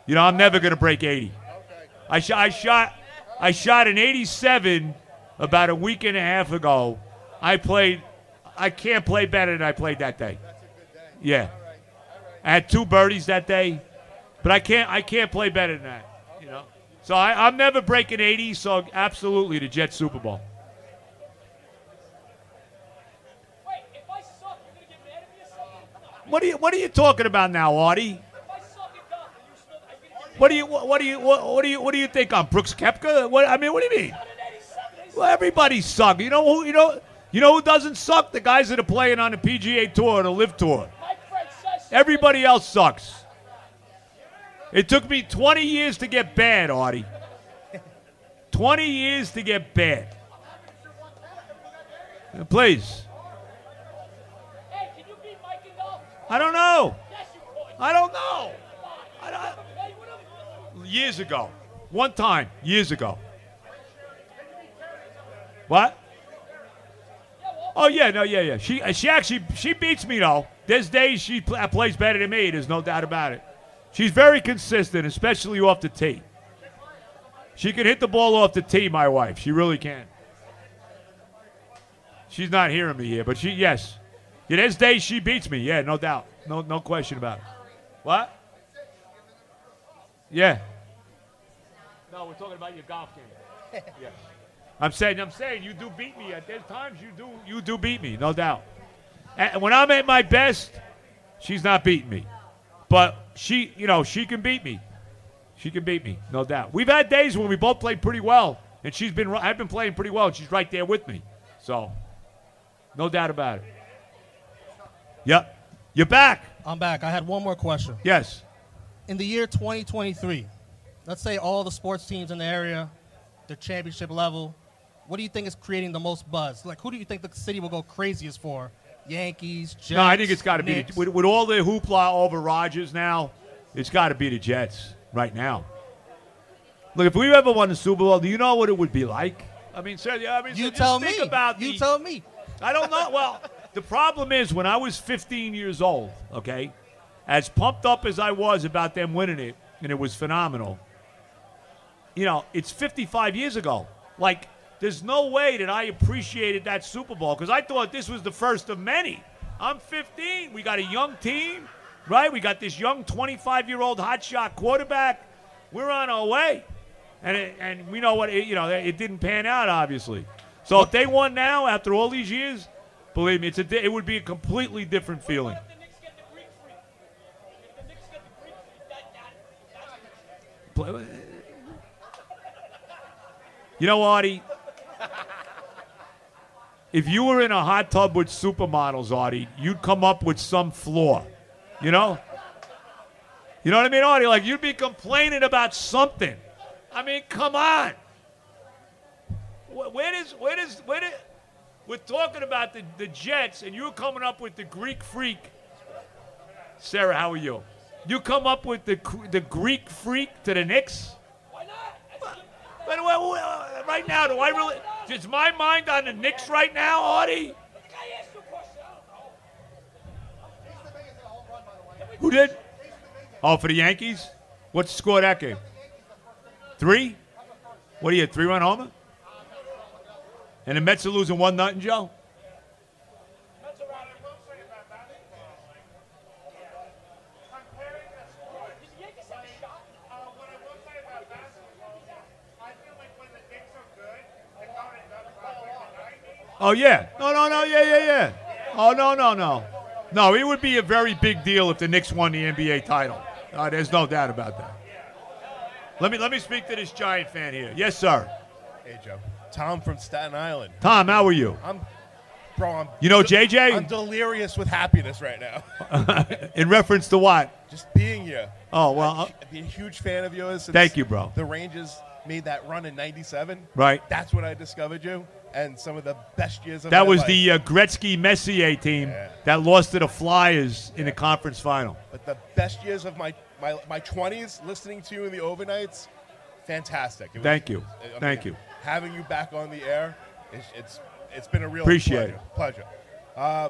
You know, I'm never going to break 80. I, sh- I shot I shot an 87 about a week and a half ago. I played I can't play better than I played that day. Yeah. I had two birdies that day, but I can't I can't play better than that, you know. So I, I'm never breaking 80, so absolutely the Jets Super Bowl. What are you What are you talking about now, Artie? What do you What, do you what, what do you What do you think I'm Brooks Koepka? What I mean, what do you mean? Well, everybody sucks. You know who? You know. You know who doesn't suck? The guys that are playing on the PGA Tour and the LIV Tour. Everybody else sucks. It took me 20 years to get bad, Artie. 20 years to get bad. Uh, please. Hey, can you beat Mikey Duff? I don't know. I don't know. I don't, years ago. One time, years ago. What? Oh yeah, no, yeah, yeah. She she actually she beats me though. There's days she pl- uh, plays better than me. There's no doubt about it. She's very consistent, especially off the tee. She can hit the ball off the tee. My wife, she really can. She's not hearing me here, but she yes. Yeah, there's days she beats me. Yeah, no doubt. No no question about it. What? Yeah. No, we're talking about your golf game. Yeah. I'm saying, I'm saying, you do beat me. At there's times you do, you do beat me, no doubt. And when I'm at my best, she's not beating me, but she, you know, she can beat me. She can beat me, no doubt. We've had days when we both played pretty well, and she's been, I've been playing pretty well, and she's right there with me. So, no doubt about it. Yep, you're back. I'm back. I had one more question. Yes. In the year 2023, let's say all the sports teams in the area, the championship level, what do you think is creating the most buzz? Like, who do you think the city will go craziest for? Yankees, Jets. no, I think it's got to be the, with, with all the hoopla over Rodgers now. It's got to be the Jets right now. Look, if we ever won the Super Bowl, do you know what it would be like? I mean, sir, I mean, You so tell me. about You tell me. I don't know. Well, the problem is when I was 15 years old, okay, as pumped up as I was about them winning it, and it was phenomenal. You know, it's 55 years ago. Like, there's no way that I appreciated that Super Bowl because I thought this was the first of many. I'm 15. We got a young team, right? We got this young 25 year old hotshot quarterback. We're on our way, and it, and we know what it, you know. It didn't pan out, obviously. So if they won now after all these years, believe me, it's a di- it would be a completely different feeling. Play- eh, You know, Artie, if you were in a hot tub with supermodels, Artie, you'd come up with some flaw. You know? You know what I mean, Artie? Like, you'd be complaining about something. I mean, come on. Where does, where does, where does, we're talking about the, the Jets, and you're coming up with the Greek freak. Sarah, how are you? You come up with the, the Greek freak to the Knicks? But well, uh, right now, do I really? Is my mind on the Knicks right now, Artie? Who did? Oh, for the Yankees? What's the score of that game? Three? What are you, three run homer? And the Mets are losing one nothing, Joe? Oh yeah. No, no, no. Yeah, yeah, yeah. Oh no, no, no. No, it would be a very big deal if the Knicks won the NBA title. Uh, there's no doubt about that. Let me let me speak to this Giant fan here. Yes, sir. Hey, Joe. Tom from Staten Island. Tom, how are you? I'm, bro. I'm. You know JJ? I'm delirious with happiness right now. In reference to what? Just being here. Oh well. uh, I've been a huge fan of yours. Since Thank you, bro. The Rangers made that run in '97. Right. That's when I discovered you, and some of the best years of That was life. the uh, Gretzky Messier team that lost to the Flyers in the conference final. But the best years of my my my 20s, listening to you in the overnights, fantastic. It was- Thank you. I mean, Thank you. Having you back on the air, it's it's, it's been a real Appreciate pleasure. Pleasure. Uh,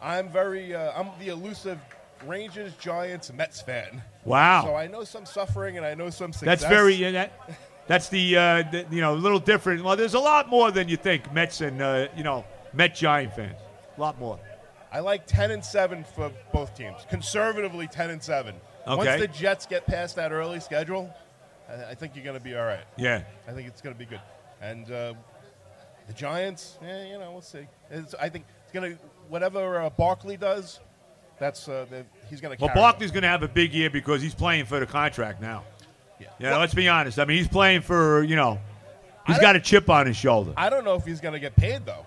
I'm very uh, I'm the elusive Rangers, Giants, Mets fan. Wow. So I know some suffering and I know some success. That's very yeah, that. That's the, uh, the you know a little different. Well, there's a lot more than you think. Mets and uh, you know Met Giant fans. A lot more. I like 10 and 7 for both teams. Conservatively 10 and 7. Okay. Once the Jets get past that early schedule, I, I think you're going to be all right. Yeah. I think it's going to be good. And uh, the Giants, eh, you know, we'll see. It's, I think it's going to whatever uh, Barkley does, that's uh, the, he's going to Well. Barkley's going to have a big year because he's playing for the contract now. Yeah. Yeah. let's be honest. I mean, he's playing for you know, he's got a chip on his shoulder, I don't know if he's going to get paid though.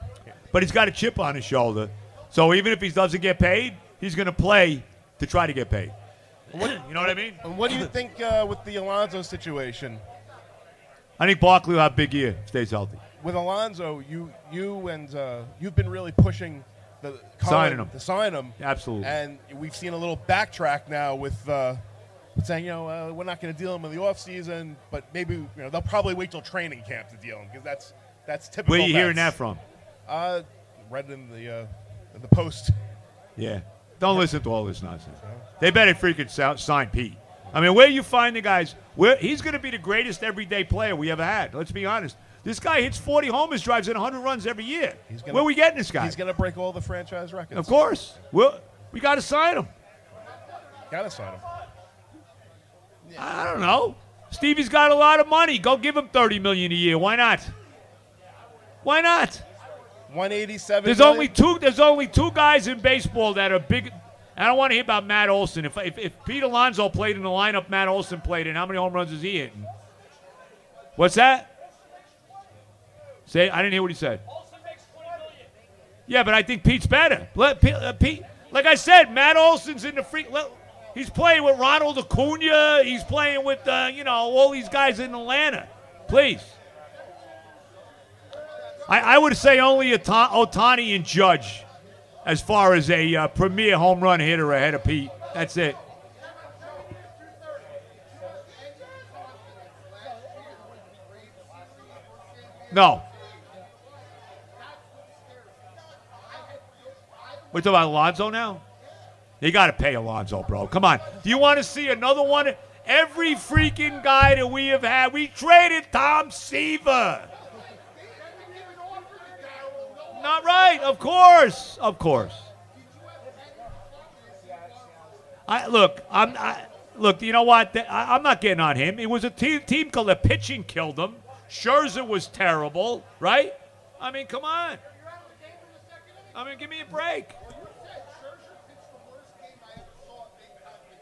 but he's got a chip on his shoulder. So even if he doesn't get paid, he's going to play to try to get paid. you know what I mean? And what do you think uh, with the Alonso situation? I think Barkley will have a big year. Stays healthy. With Alonso, you you and uh, you've been really pushing the Signing Colin him. to sign him. Absolutely. And we've seen a little backtrack now with uh, with saying, you know, uh, we're not going to deal him in the offseason, but maybe you know they'll probably wait till training camp to deal him because that's that's typical. Where are you hearing that from? Uh, read in the uh, in the post. Yeah. Don't listen to all this nonsense. They better freaking sign Pete. I mean, where you find the guys? Where he's going to be the greatest everyday player we ever had. Let's be honest. This guy hits 40 homers, drives in 100 runs every year. gonna- where we getting this guy? He's going to break all the franchise records. Of course. Well, we got to sign him. Got to sign him. I don't know. Stevie's got a lot of money. Go give him 30 million a year. Why not? Why not? 187. There's million? only two. There's only two guys in baseball that are big. I don't want to hear about Matt Olson. If, if if Pete Alonso played in the lineup Matt Olson played in, how many home runs is he hitting? What's that? Say, I didn't hear what he said. Yeah, but I think Pete's better. Let Pete, uh, Pete like I said, Matt Olson's in the free. Let, he's playing with Ronald Acuna. He's playing with uh, you know all these guys in Atlanta. Please. I, I would say only Ota- Ohtani and Judge as far as a uh, premier home run hitter ahead of Pete. That's it. No. We're talking about Alonso now? You got to pay Alonso, bro. Come on. Do you want to see another one? Every freaking guy that we have had, we traded Tom Seaver. Not right, of course, of course. I look, I'm I, look. You know what? I, I'm not getting on him. It was a team team called the pitching killed him. Scherzer was terrible, right? I mean, come on. I mean, give me a break.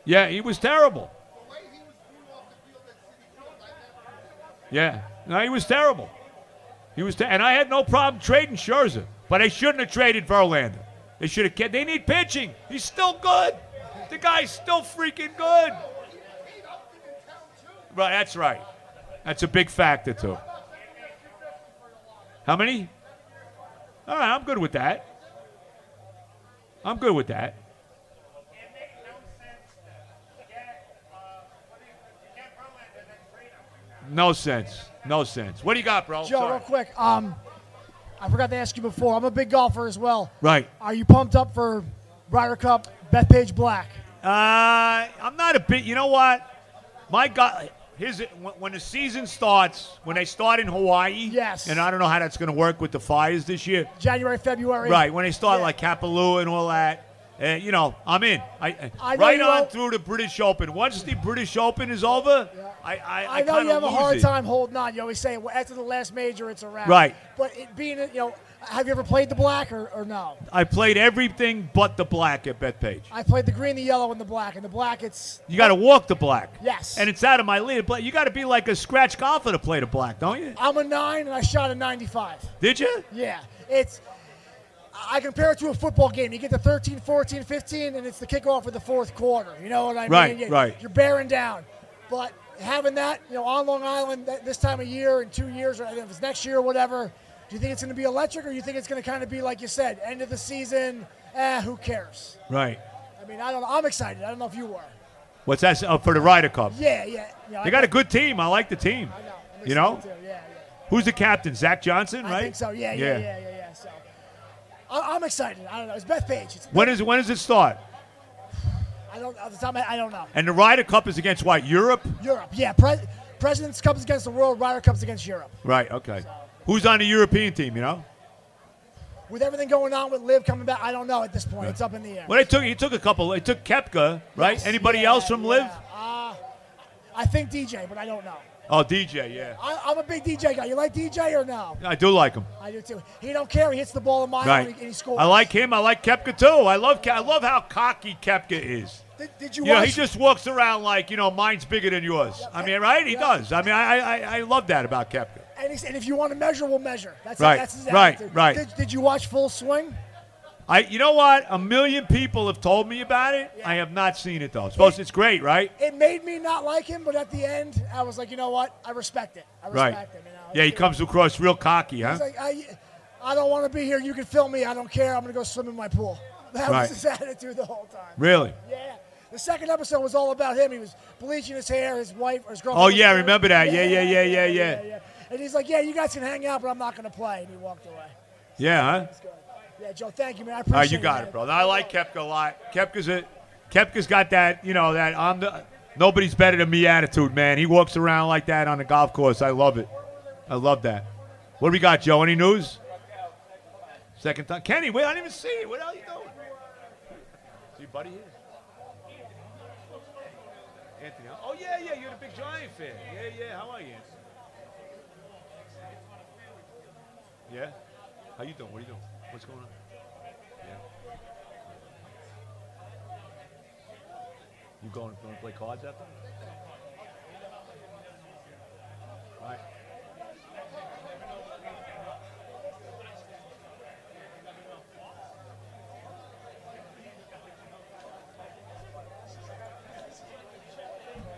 Yeah, he was terrible. Yeah, no, he was terrible. He was, and I had no problem trading Scherzer, but they shouldn't have traded Verlander. They should have kept. They need pitching. He's still good. The guy's still freaking good. Right, that's right. That's a big factor too. How many? All right, I'm good with that. I'm good with that. No sense. No sense. What do you got, bro? Joe, Sorry. real quick. Um, I forgot to ask you before. I'm a big golfer as well. Right. Are you pumped up for Ryder Cup, Bethpage Black? Uh, I'm not a bit. You know what? My God, his. When, when the season starts, when they start in Hawaii. Yes. And I don't know how that's going to work with the fires this year. January, February. Right. When they start like Kapalua and all that. Uh, you know, I'm in. I, I right on through the British Open. Once the British Open is over, I I, I, I know you have a hard it. time holding on. You always say well, after the last major, it's a wrap. Right. But it being, you know, have you ever played the black or, or no? I played everything but the black at Bethpage. I played the green, the yellow, and the black. And the black, it's You got to walk the black. Yes. And it's out of my league. But you got to be like a scratch golfer to play the black, don't you? I'm a nine, and I shot a 95. Did you? Yeah, it's. I compare it to a football game. You get to 13, 14, 15, and it's the kickoff of the fourth quarter. You know what I Right, mean? You- right. You're bearing down. But having that, you know, on Long Island th- this time of year in two years, or if it's next year or whatever, do you think it's going to be electric, or do you think it's going to kind of be like you said, end of the season? Eh, who cares? Right. I mean, I don't. know. I'm excited. I don't know if you were. What's that? Oh, for the Ryder Cup. Yeah, yeah. You know, They I got a good team. I like the team. I'm You know? too, Yeah, yeah. Who's the captain? Zach Johnson, right? I think so. Yeah, yeah, yeah, yeah, yeah. So I, I'm excited. I don't know. It's Bethpage. It's When is when does it start? I don't. At the time, I don't know. And the Ryder Cup is against what? Europe? Europe. Yeah. Pre- President's Cup is against the world. Ryder Cup is against Europe. Right. Okay. Who's on the European team? You know? With everything going on with Liv coming back, I don't know at this point. It's up in the air. Well, they took he took a couple. They took Koepka, right? Anybody else from LIV? Uh, I think DJ, but I don't know. Oh, DJ. Yeah. I, I'm a big DJ guy. You like DJ or no? I do like him. I do too. He don't care. He hits the ball in mile Right. and, he, and he scores. I like him. I like Koepka too. I love. I love how cocky Koepka is. Did, did you watch? he just walks around like you know, mine's bigger than yours. I mean, right? He does. I mean, I, I I love that about Koepka. and, and if you want to measure, we'll measure. That's Right, That's his right, right. Did, did you watch Full Swing? I, you know what? A million people have told me about it. I have not seen it though. Suppose it's great, right? It made me not like him, but at the end, I was like, you know what? I respect it. I Right. him. You know? Yeah, he comes across real cocky, huh? He's like, I, I don't want to be here. You can film me. I don't care. I'm going to go swim in my pool. That Right. was his attitude the whole time. Really? Yeah. The second episode was all about him. He was bleaching his hair. His wife or his girlfriend. Oh yeah, I remember that. Yeah, yeah, yeah, yeah, yeah. Yeah, yeah. And he's like, yeah, you guys can hang out, but I'm not going to play. And he walked away. Yeah, huh? Yeah, Joe, thank you, man. I appreciate right, you got man. it, brother. I like Koepka a lot. Koepka's a Koepka's got that, you know, that I'm the nobody's better than me attitude, man. He walks around like that on the golf course. I love it. I love that. What do we got, Joe? Any news? Second time. Kenny, wait, I didn't even see it. What are you doing? See your buddy here? Anthony. Oh yeah, yeah, you're the big Giant fan. Yeah, yeah. How are you? Anthony? Yeah? How you doing? What are you doing? What's going on? You going, going to play cards after?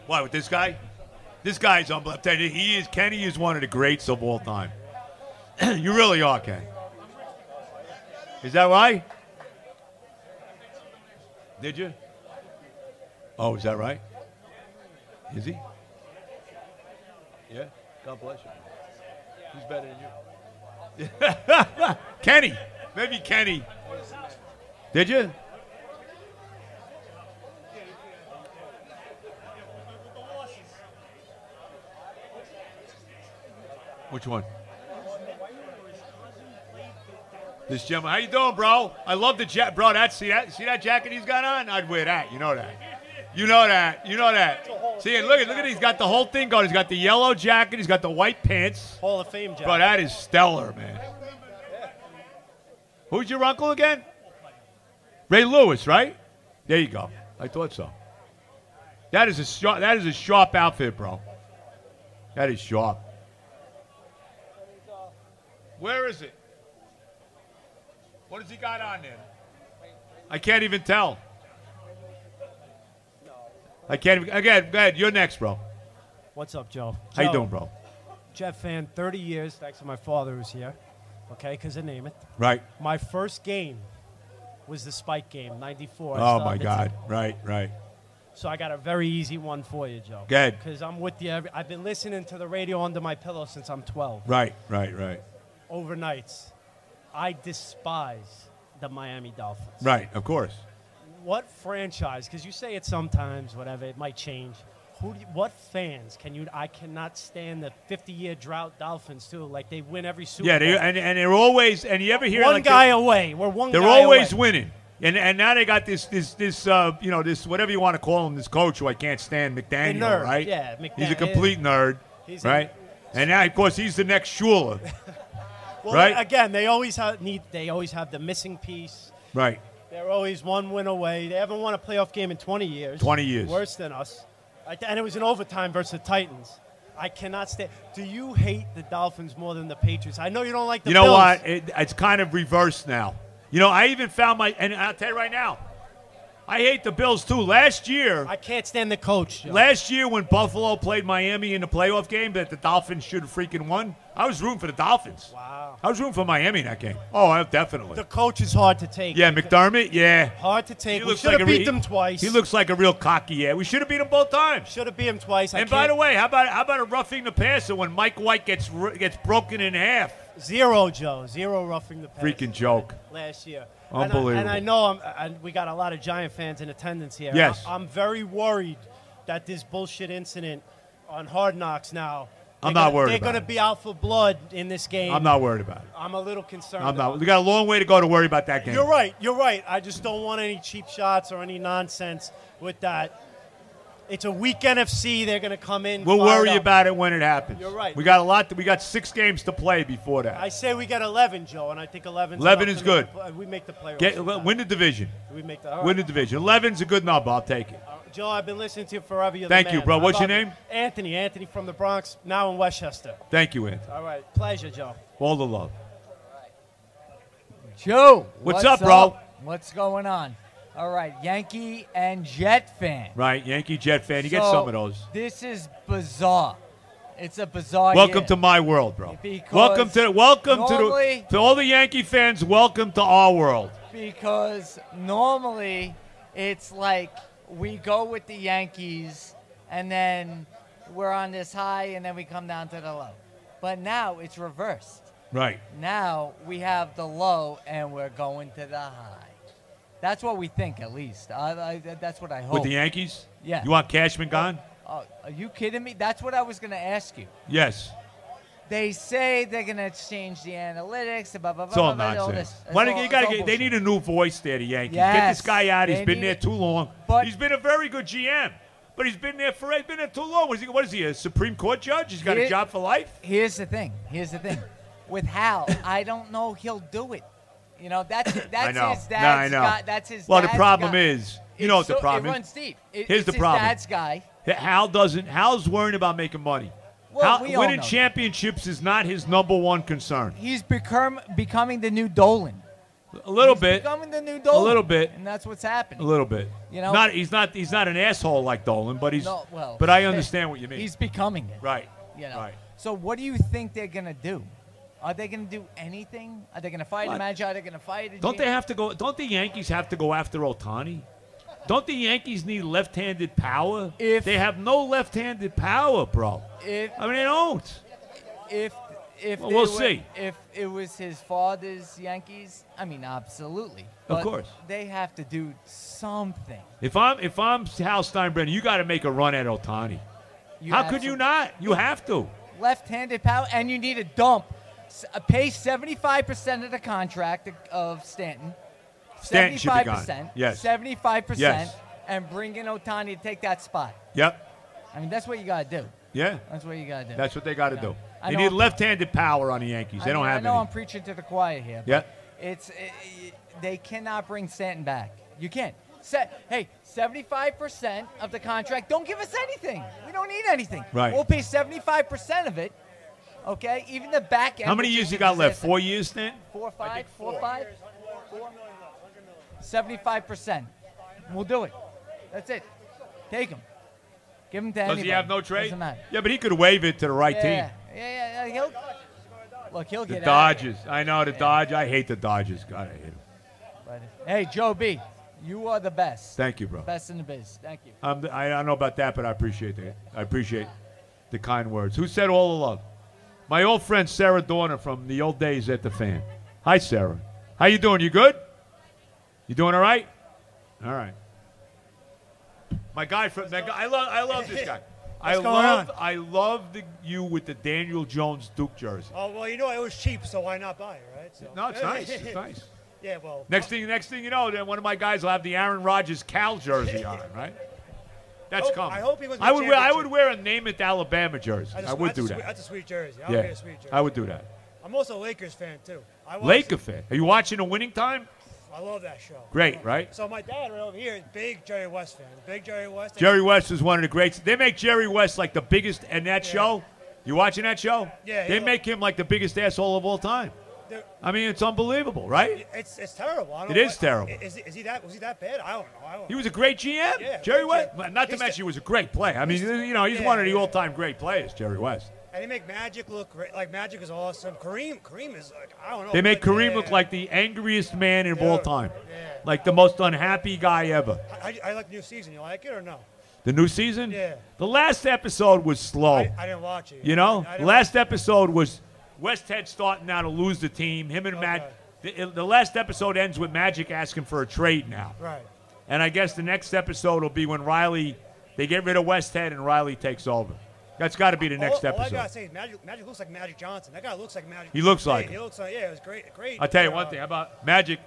What with this guy? This guy's unbelievable. He is Kenny is one of the greats of all time. you really are, Kenny. Is that right? Did you? Oh, is that right? Is he? Yeah. God bless you. Who's better than you? Kenny. Maybe Kenny. Did you? Which one? This gentleman. How you doing, bro? I love the jacket, bro. That see that see that jacket he's got on? I'd wear that. You know that. You know that. You know that. See, and look at look at he's got the whole thing going. He's got the yellow jacket. He's got the white pants. Hall of Fame jacket. Bro, that is stellar, man. Who's your uncle again? Ray Lewis, right? There you go. I thought so. That is a sharp, that is a sharp outfit, bro. That is sharp. Where is it? What has he got on there? I can't even tell. I can't even. Again, go ahead. You're next, bro. What's up, Joe? How you Joe, doing, bro? Jeff fan, 30 years, thanks to my father who's here. Okay, because of name it. Right. My first game was the Spike game, 94. I Oh my the God! tape. Right, right. So I got a very easy one for you, Joe. Good. Because I'm with you. Every, I've been listening to the radio under my pillow since I'm 12. Right, right, right, Overnights. I despise the Miami Dolphins. right. Of course. What franchise? Because you say it sometimes, whatever, it might change. Who? You, what fans can you? I cannot stand the 50-year drought Dolphins too. Like they win every Super Yeah, they, and, and they're always and you ever hear one like guy away. We're one. They're always away. winning. And, and now they got this this this uh, you know this whatever you want to call him this coach who I can't stand McDaniel nerd, right yeah, McDaniel. he's a complete nerd He's a- right and now of course he's the next Shula Well, right Again, they always have need. They always have the missing piece. right They're always one win away. They haven't won a playoff game in 20 years. 20 years. Worse than us. And it was an overtime versus the Titans. I cannot stand. Do you hate the Dolphins more than the Patriots? I know you don't like the you know Bills. what it, it's kind of reversed now you know I even found my and I'll tell you right now I hate the Bills too last year I can't stand the coach. Joe. Last year when Buffalo played Miami in the playoff game that the Dolphins should have freaking won, I was rooting for the Dolphins. Wow. I was rooting for Miami in that game. Oh, I- definitely. The coach is hard to take. yeah, McDermott. Yeah. Hard to take. He We should have a beat re- them twice. He looks like a real cocky. Yeah, we should have beat him both times. Should have beat him twice. I And by the way, how about how about a roughing the passer when Mike White gets gets broken in half? Zero, Joe. Zero roughing the passer. Freaking joke. Last year. And I- Unbelievable. And I, know I'm, and we got a lot of Giant fans in attendance here. Yes. I, am very worried that this bullshit incident on Hard Knocks now. I'm not gonna- worried They're going to be out for blood in this game. I'm not worried about it. I'm a little concerned. I'm not. We got a long way to go to worry about that game. You're right. You're right. I just don't want any cheap shots or any nonsense with that. It's a weak NFC. They're going to come in. We'll worry up. about it when it happens. You're right. We got a lot. we got six games to play before that. I say we got 11, Joe, and I think 11. 11 is good. We make the playoffs. Get win the division. We make the. all Win the division. 11's a good number. I'll take it. Joe, I've been listening to you forever. You're the Thank you, bro. What's your name? Anthony. Anthony from the Bronx, now in Westchester. Thank you, Anthony. All right. Pleasure, Joe. All the love. Joe, What's up, bro? What's going on? All right, Yankee and Jet fan. Right, Yankee Jet fan. You get So, some of those. This is bizarre. It's a bizarre. Welcome year. to my world, bro. Because Welcome to welcome normally- to the, to all the Yankee fans. Welcome to our world. because normally it's like we go with the Yankees and then we're on this high and then we come down to the low. But now it's reversed. Right. Now we have the low and we're going to the high. That's what we think, at least. I, I, that's what I hope. With the Yankees? Yeah. You want Cashman gone? Oh, are you kidding me? That's what I was going to ask you. Yes. They say they're going to change the analytics. Blah, blah, blah, It's all blah, blah, all nonsense. this. It's Why all- you gotta get, they need a new voice there, the Yankees. Get this guy out. He's been there too long. But- he's been a very good GM. But he's been there for he's been there too long. What is he, what is he, a Supreme Court judge? He's got a job for life? Here's the thing. Here's the thing. With Hal, I don't know he'll do it. You know, that's that's know. his No, dad's know. guy. That's his Well, the problem guy. is, you It's know what the problem it is? runs deep. It- Here's it's the his problem. dad's guy. Hal doesn't. Hal's worrying about making money. Well, Hal, we winning championships is not his number one concern. He's become becoming the new Dolan. A little He's bit. becoming the new Dolan. A little bit. and that's what's happening. A little bit. You know? not he's not he's not an asshole like Dolan, but he's. No, well, but I understand what you mean. He's becoming it. Right. You know. Right. So what do you think they're gonna do? Are they gonna do anything? Are they gonna fight the What? manager? Are they gonna fight? the Don't GM? they have to go? Don't the Yankees have to go after Ohtani? Don't the Yankees need left-handed power? If- they have no left-handed power, bro. If I mean, they don't. if if Well, we'll were- see. if it was his father's Yankees, I mean, absolutely. Of course. they have to do something. If I'm if I'm Hal Steinbrenner, you got to make a run at Ohtani. You How could you not? You have to. Left-handed power, and you need a dump. S- uh, pay seventy-five percent of the contract of Stanton. Stanton should be gone. 75%, Yes. Seventy-five percent, Yes. and bring in Ohtani to take that spot. Yep. I mean, that's what you gotta do. Yeah. That's what you gotta do. That's what they got to You do. know, I They need I'm- left-handed power on the Yankees. They I don't have I know any. I'm preaching to the choir here. Yeah. It's i i they cannot bring Stanton back. You can't. Se- hey, 75% of the contract. Don't give us anything. We don't need anything. Right. We'll pay 75% of it. Okay. Even the back end. How many years you got left? Four years, Stanton? Four, five, four, five. Four. 75%. We'll do it. That's it. Take him. Give him to Does anybody. he have no trade? Doesn't matter. Yeah, but he could wave it to the right yeah, team. Yeah, yeah, yeah. He'll, look, he'll The get out of here. Dodgers. I know the Dodgers. I hate the Dodgers. God, I hate them. But, hey, Joe B, you are the best. Thank you, bro. Best in the biz. Thank you. Um, I I don't know about that, but I appreciate that. I appreciate the kind words. Who said all the love? My old friend Sarah Dorner from the old days at the fan. Hi, Sarah. How you doing? You good? You doing all right? All right. My guy from that guy, I love I love this guy. I going love on? I love the, you with the Daniel Jones Duke jersey. Oh well, you know it was cheap, so why not buy it, right? So. No, it's nice. It's nice. Yeah, well. Next thing, next thing you know, then one of my guys will have the Aaron Rodgers Cal jersey on, right? That's Hope- coming. I hope he wins I would wear. I would wear a name it Alabama jersey. I a- would do that. That's a sweet jersey. I would yeah, a sweet jersey. I would do that. I'm also a Lakers fan too. I Laker fan. Are you watching a winning time? I love that show. Great, right? So my dad right over here is big Jerry West fan. Big Jerry West. Jerry West is one of the greats. They make Jerry West like the biggest in that show. You watching that show? Yeah, They make him like the biggest asshole of all time. I mean, it's unbelievable, right? It's it's terrible. I don't It is why- terrible. Is, he- is he that was he that bad? I don't know. I don't He was a great GM. Yeah, Jerry West. Not to mention he was a great player. I mean, you know, he's yeah, one of the yeah. all-time great players, Jerry West. And they make Magic look great. Like Magic is awesome. Kareem, Kareem is like I don't know. They make Kareem yeah. look like the angriest man of all time, like the most unhappy guy ever. I, I like the new season. You like it or no? The new season? Yeah. The last episode was slow. I, I didn't watch it. You know, I, I didn't last episode was Westhead starting now to lose the team. Him and Mag. The, the last episode ends with Magic asking for a trade now. Right. And I guess the next episode will be when Riley, they get rid of Westhead and Riley takes over. That's got to be the next all, All I gotta say is Magic. Magic looks like Magic Johnson. That guy looks like Magic. He looks like He him. looks like yeah. It was great. Great. I'll tell you uh, one thing. How about Magic?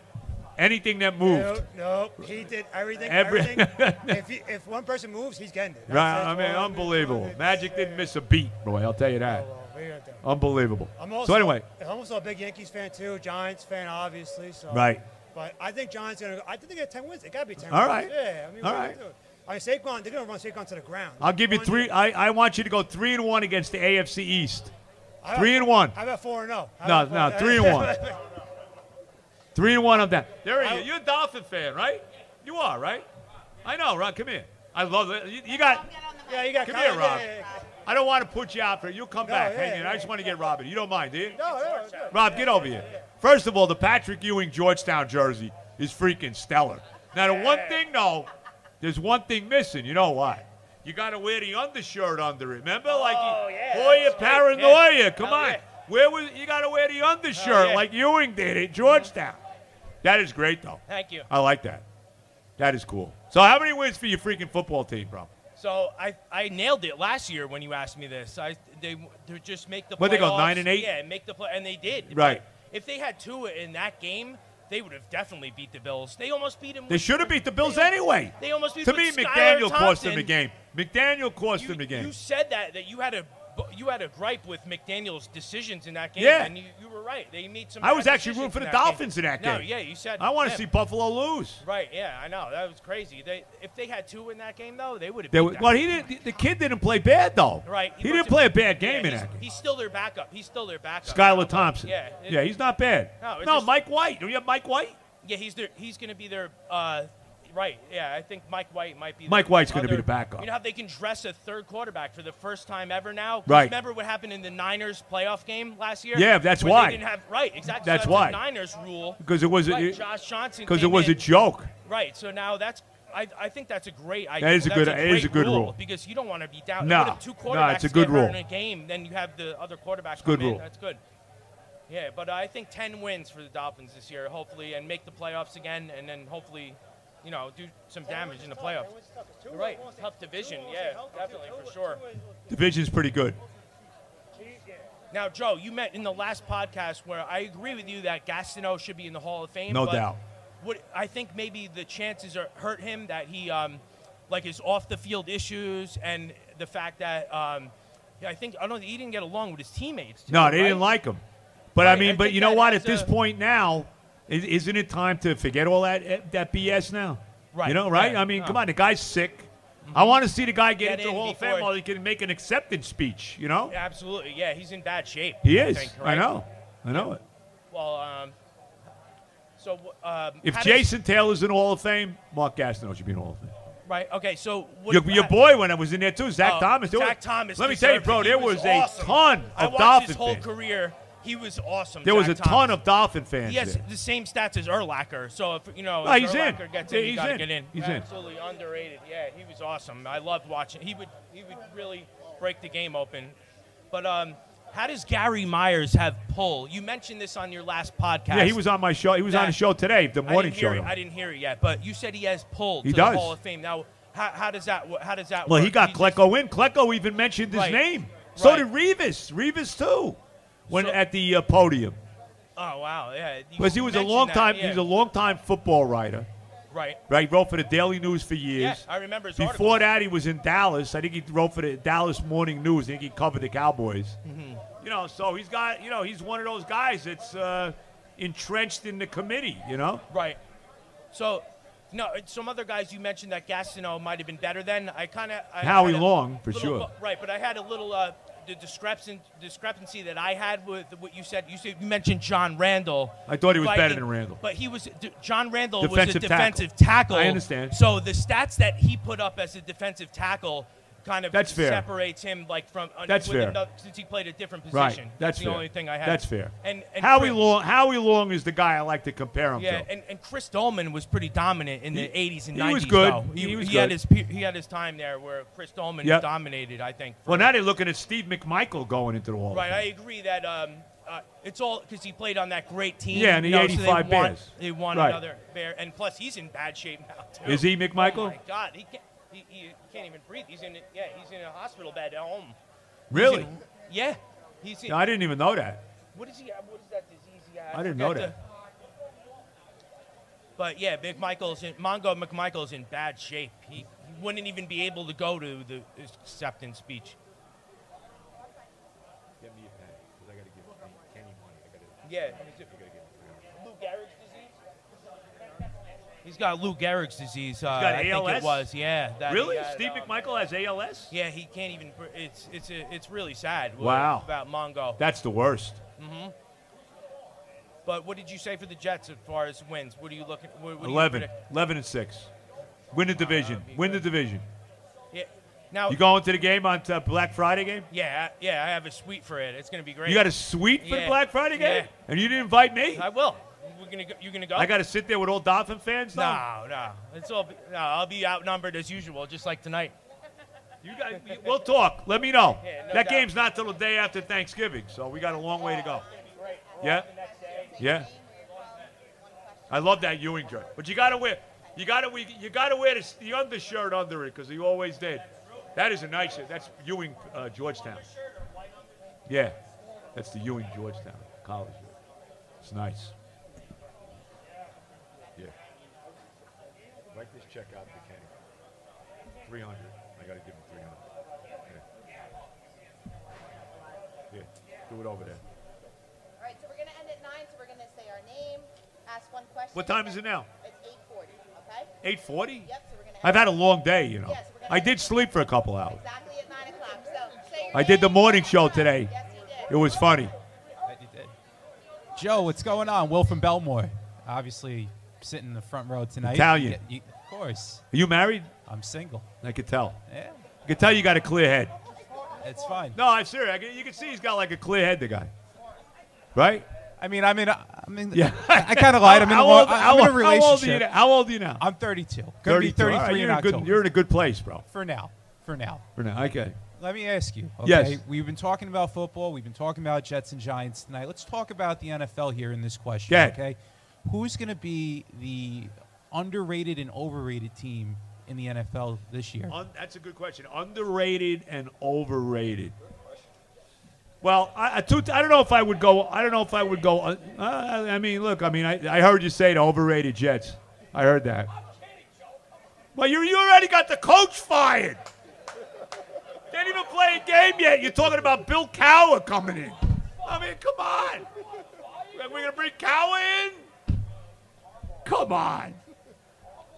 Anything that moved. No, no, he did everything. Every- everything. if, he, if one person moves, he's getting it. That's- Right, I mean, unbelievable. Magic didn't miss a beat, boy. I'll tell you that. what are you gonna do? Unbelievable. I'm also, So anyway, I'm also a big Yankees fan too. Giants fan, obviously. So. Right. But I think Giants gonna. I think they get ten wins. It gotta be ten. All wins. right. Yeah. I mean, All what are right. they doing? I mean, Saquon. They're gonna run Saquon to the ground. I'll give you One three. I, I want you to go three and one against the AFC East. How Three about- and one. How about four and zero? How No, about no, four- oh? three and one. Three and one on that. There he is. You're a Dolphin fan, right? You are, right? I know, Rob. Come here. I love it. You, you got. Yeah, you got. Come here, Rob. I don't want to put you out for. You'll come No, back. yeah, Hang in. I just want to get Robin. You don't mind, do you? No, no, no. Rob, get over here. First of all, the Patrick Ewing Georgetown jersey is freaking stellar. Now, the one thing, though, there's one thing missing. You know what? You got to wear the undershirt under it. Remember, oh, like Oh, yeah, Hoya paranoia. Yeah. Come Hell on, yeah. where was you got to wear the undershirt oh, yeah. like Ewing did at Georgetown? That is great, though. Thank you. I like that. That is cool. So, how many wins for your freaking football team, bro? So I, I nailed it last year when you asked me this. I they they just make the What, they go, nine and eight? Yeah, make the play, and they did. Right. But If they had two in that game, they would have definitely beat the Bills. They almost beat them. They should have beat the Bills anyway. They almost beat them. To me, Skylar McDaniel cost them the game. McDaniel cost them the game. You said that that you had a you had a gripe with McDaniel's decisions in that game, Yeah. and you, you were right. They made some. I was actually rooting for the Dolphins in that game. No, game. yeah, you said. I want to see Buffalo lose. Right, yeah, I know that was crazy. They if they had two in that game though, they would have. They beat were- that. well, he didn't. The kid didn't play bad though. Right. He, was didn't play a bad game yeah, in that game. He's still their backup. He's still their backup. Skylar Thompson. Yeah. it- Yeah, he's not bad. No, No, just- Mike White. Do you have Mike White? Yeah, he's their. He's going to be their. Uh, right. Yeah, I think Mike White might be. Mike White's gonna be the backup. You know how they can dress a third quarterback for the first time ever now. Right. Remember what happened in the Niners playoff game last year? Yeah, that's why. They didn't have right. Exactly. That's so why. The Niners rule. Because it was a- right, it- Josh Johnson. Because it was a joke. Right. So now that's. I, I think that's a great idea. That is a That's good- it is great a good rule. because you don't want to be down. No. Two quarterbacks it's a good rule. in a game, then you have the other quarterbacks. It's a good in. rule. That's good. Yeah, but I think 10 wins for the Dolphins this year, hopefully, and make the playoffs again, and then hopefully, you know, do some damage in the playoffs. You're right, tough division. Yeah, definitely, for sure. Division's pretty good. Now, Joe, you met in the last podcast where I agree with you that Gastineau should be in the Hall of Fame. No but doubt. What I think maybe the chances are hurt him that he, um, like his off the field issues and the fact that, um, yeah, I think I don't. Know he didn't get along with his teammates. Too, No, they right? didn't like him. But I mean, I but you know what? At this a- point now, isn't it time to forget all that eh, that BS now? Right, You know, right? right. I mean, No. come on, the guy's sick. I want to see the guy get, Get into the in Hall of Fame while he can make an acceptance speech. You know, Absolutely, yeah. He's in bad shape. he I is. think, I know. I know it. Well, um, so um, If how does- Jason Taylor's in the Hall of Fame, Mark Gastineau should be in the Hall of Fame. right? Okay, so what, Your, your boy, when I was in there too, Zach Oh, Thomas. Zach was- Thomas. Let me tell you, bro, there was, awesome. a ton of I watched Dolphin his whole fans. career. He was awesome. There was a ton of Dolphin fans Yes, the same stats as Urlacher, so if you know, Oh, if he's in. Urlacher gets Yeah, in, he's gotta in. get in. He's in. Absolutely underrated. Yeah, he was awesome. I loved watching. He would he would really break the game open. But um, how does Gary Myers have pull? You mentioned this on your last podcast. Yeah, he was on my show. He was on the show today, the morning didn't show. it- I didn't hear it yet, but you said he has pull He to does. the Hall of Fame. Now, how, how does that how does that Well, work? he got He's Klecko in. Klecko even mentioned his Right. name. So Right. did Revis. Revis too, when at the uh, podium, Oh wow, yeah. because he was a long that, time. yeah. He's a long time football writer. Right. Right. He Wrote for the Daily News for Yeah, years. I remember his Before that, he was in Dallas. I think he wrote for the Dallas Morning News. I think he covered the Cowboys. Mhm. You know, so he's got. You know, he's one of those guys that's uh, entrenched in the committee. You know. Right. So, no, some other guys you mentioned that Gastineau might have been better than. I kind of Howie Long, for little, sure. Right, but I had a little uh, the discrepancy discrepancy that I had with what you said. You said you mentioned John Randle. I thought he was better than Randle. but he was D- John Randle was Defensive a tackle. defensive tackle. I understand. So the stats that he put up as a defensive tackle kind of That's fair. separates him like from uh, That's fair. ano- since he played a different position. Right. position. That's the fair. only thing I have. That's fair. And, and Howie Chris- Long, Howie Long is the guy I like to compare him Yeah, to. and, and Chris Doleman was pretty dominant in the 80s and he 90s. was good. though. He was had good. his he had his time there where Chris Doleman Yep. dominated. I think. well, now they're looking at Steve McMichael going into the Hall. Right, I agree that um, uh, it's all because he played on that great team. Yeah, and the you know, so 85 they won, Bears. They won Right. another Bear, and plus he's in bad shape now too. Is he, McMichael? Oh my God, he can't. He, he can't even breathe. He's in. Yeah, he's in a hospital bed at home. He's Really? in- yeah. He's in, No, I didn't even know that. What is he? Uh, what is that disease he has? I didn't forget know the- that. But yeah, McMichael's in, Mongo McMichael's in bad shape. He, he wouldn't even be able to go to the acceptance speech. Yeah. Lou Gehrig's disease. He's got Lou Gehrig's disease. Uh, got I think ALS? it was. Yeah. that he Really? had, Steve um, McMichael has ALS? Yeah, he can't even. br- It's it's it's really sad. what- Wow. About Mongo. That's the worst. hmm But what did you say for the Jets as far as wins? What are you looking? What, what do you 11. predict? 11 and 6. Win the division. Win the division. Yeah. Now You going to the game on uh, Black Friday game? Yeah, I- yeah. I have a suite for it. It's gonna be great. You got a suite for the Yeah. Black Friday game? Yeah. And you didn't invite me? I will. We're gonna go, you gonna go? I got to sit there with all Dolphin fans? though? No, no. It's all. No, I'll be outnumbered as usual, just like tonight. You guys, we'll talk. Let me know. Yeah, no that doubt. game's not till the day after Thanksgiving, so we got a long way to go. Yeah, yeah. I love that Ewing shirt, but you gotta wear, you gotta we, you gotta wear the, the undershirt under it because he always did. That is a nice shirt. That's Ewing uh, Georgetown. Yeah, that's the Ewing Georgetown college. It's nice. 300. I got to give him 300. Yeah. yeah. Do it over there. All right, so we're going to end at 9, so we're going to say our name, ask one question. What time is it now? It's 8.40, okay? 8.40? Yep, so I've had a long day, you know. Yeah, so I did sleep for a couple hours. Exactly at 9 o'clock. So I did the morning show today. Yes, it was funny. Joe, what's going on? Will from Belmore. Obviously, sitting in the front row tonight. Italian. You, you, of course. Are you married? I'm single. I could tell. Yeah. I could tell you got a clear head. It's fine. No, I'm serious. I can, you can see he's got like a clear head, the guy. Right? I mean, I'm in. A, I'm in. Yeah. I, I kind of lied. I'm in, How old- I'm how in a old- how old are you relationship. How old are you now? I'm 32. Gonna 32. All 33 right, you're, in a good, you're in a good place, bro. For now. For now. For now. Okay. Let me ask you. Okay? Yes. We've been talking about football. We've been talking about Jets and Giants tonight. Let's talk about the NFL here in this question. Okay. Who's going to be the underrated and overrated team in the NFL this year? Un- that's a good question. Underrated and overrated. Well, I, I, two, I don't know if I would go. I don't know if I would go. Uh, I mean, look. I mean, I, I heard you say the overrated Jets. I heard that. Well, you you already got the coach fired. Didn't even play a game yet. You're talking about Bill Cowher coming in. I mean, come on. We're gonna bring Cowher in? Come on.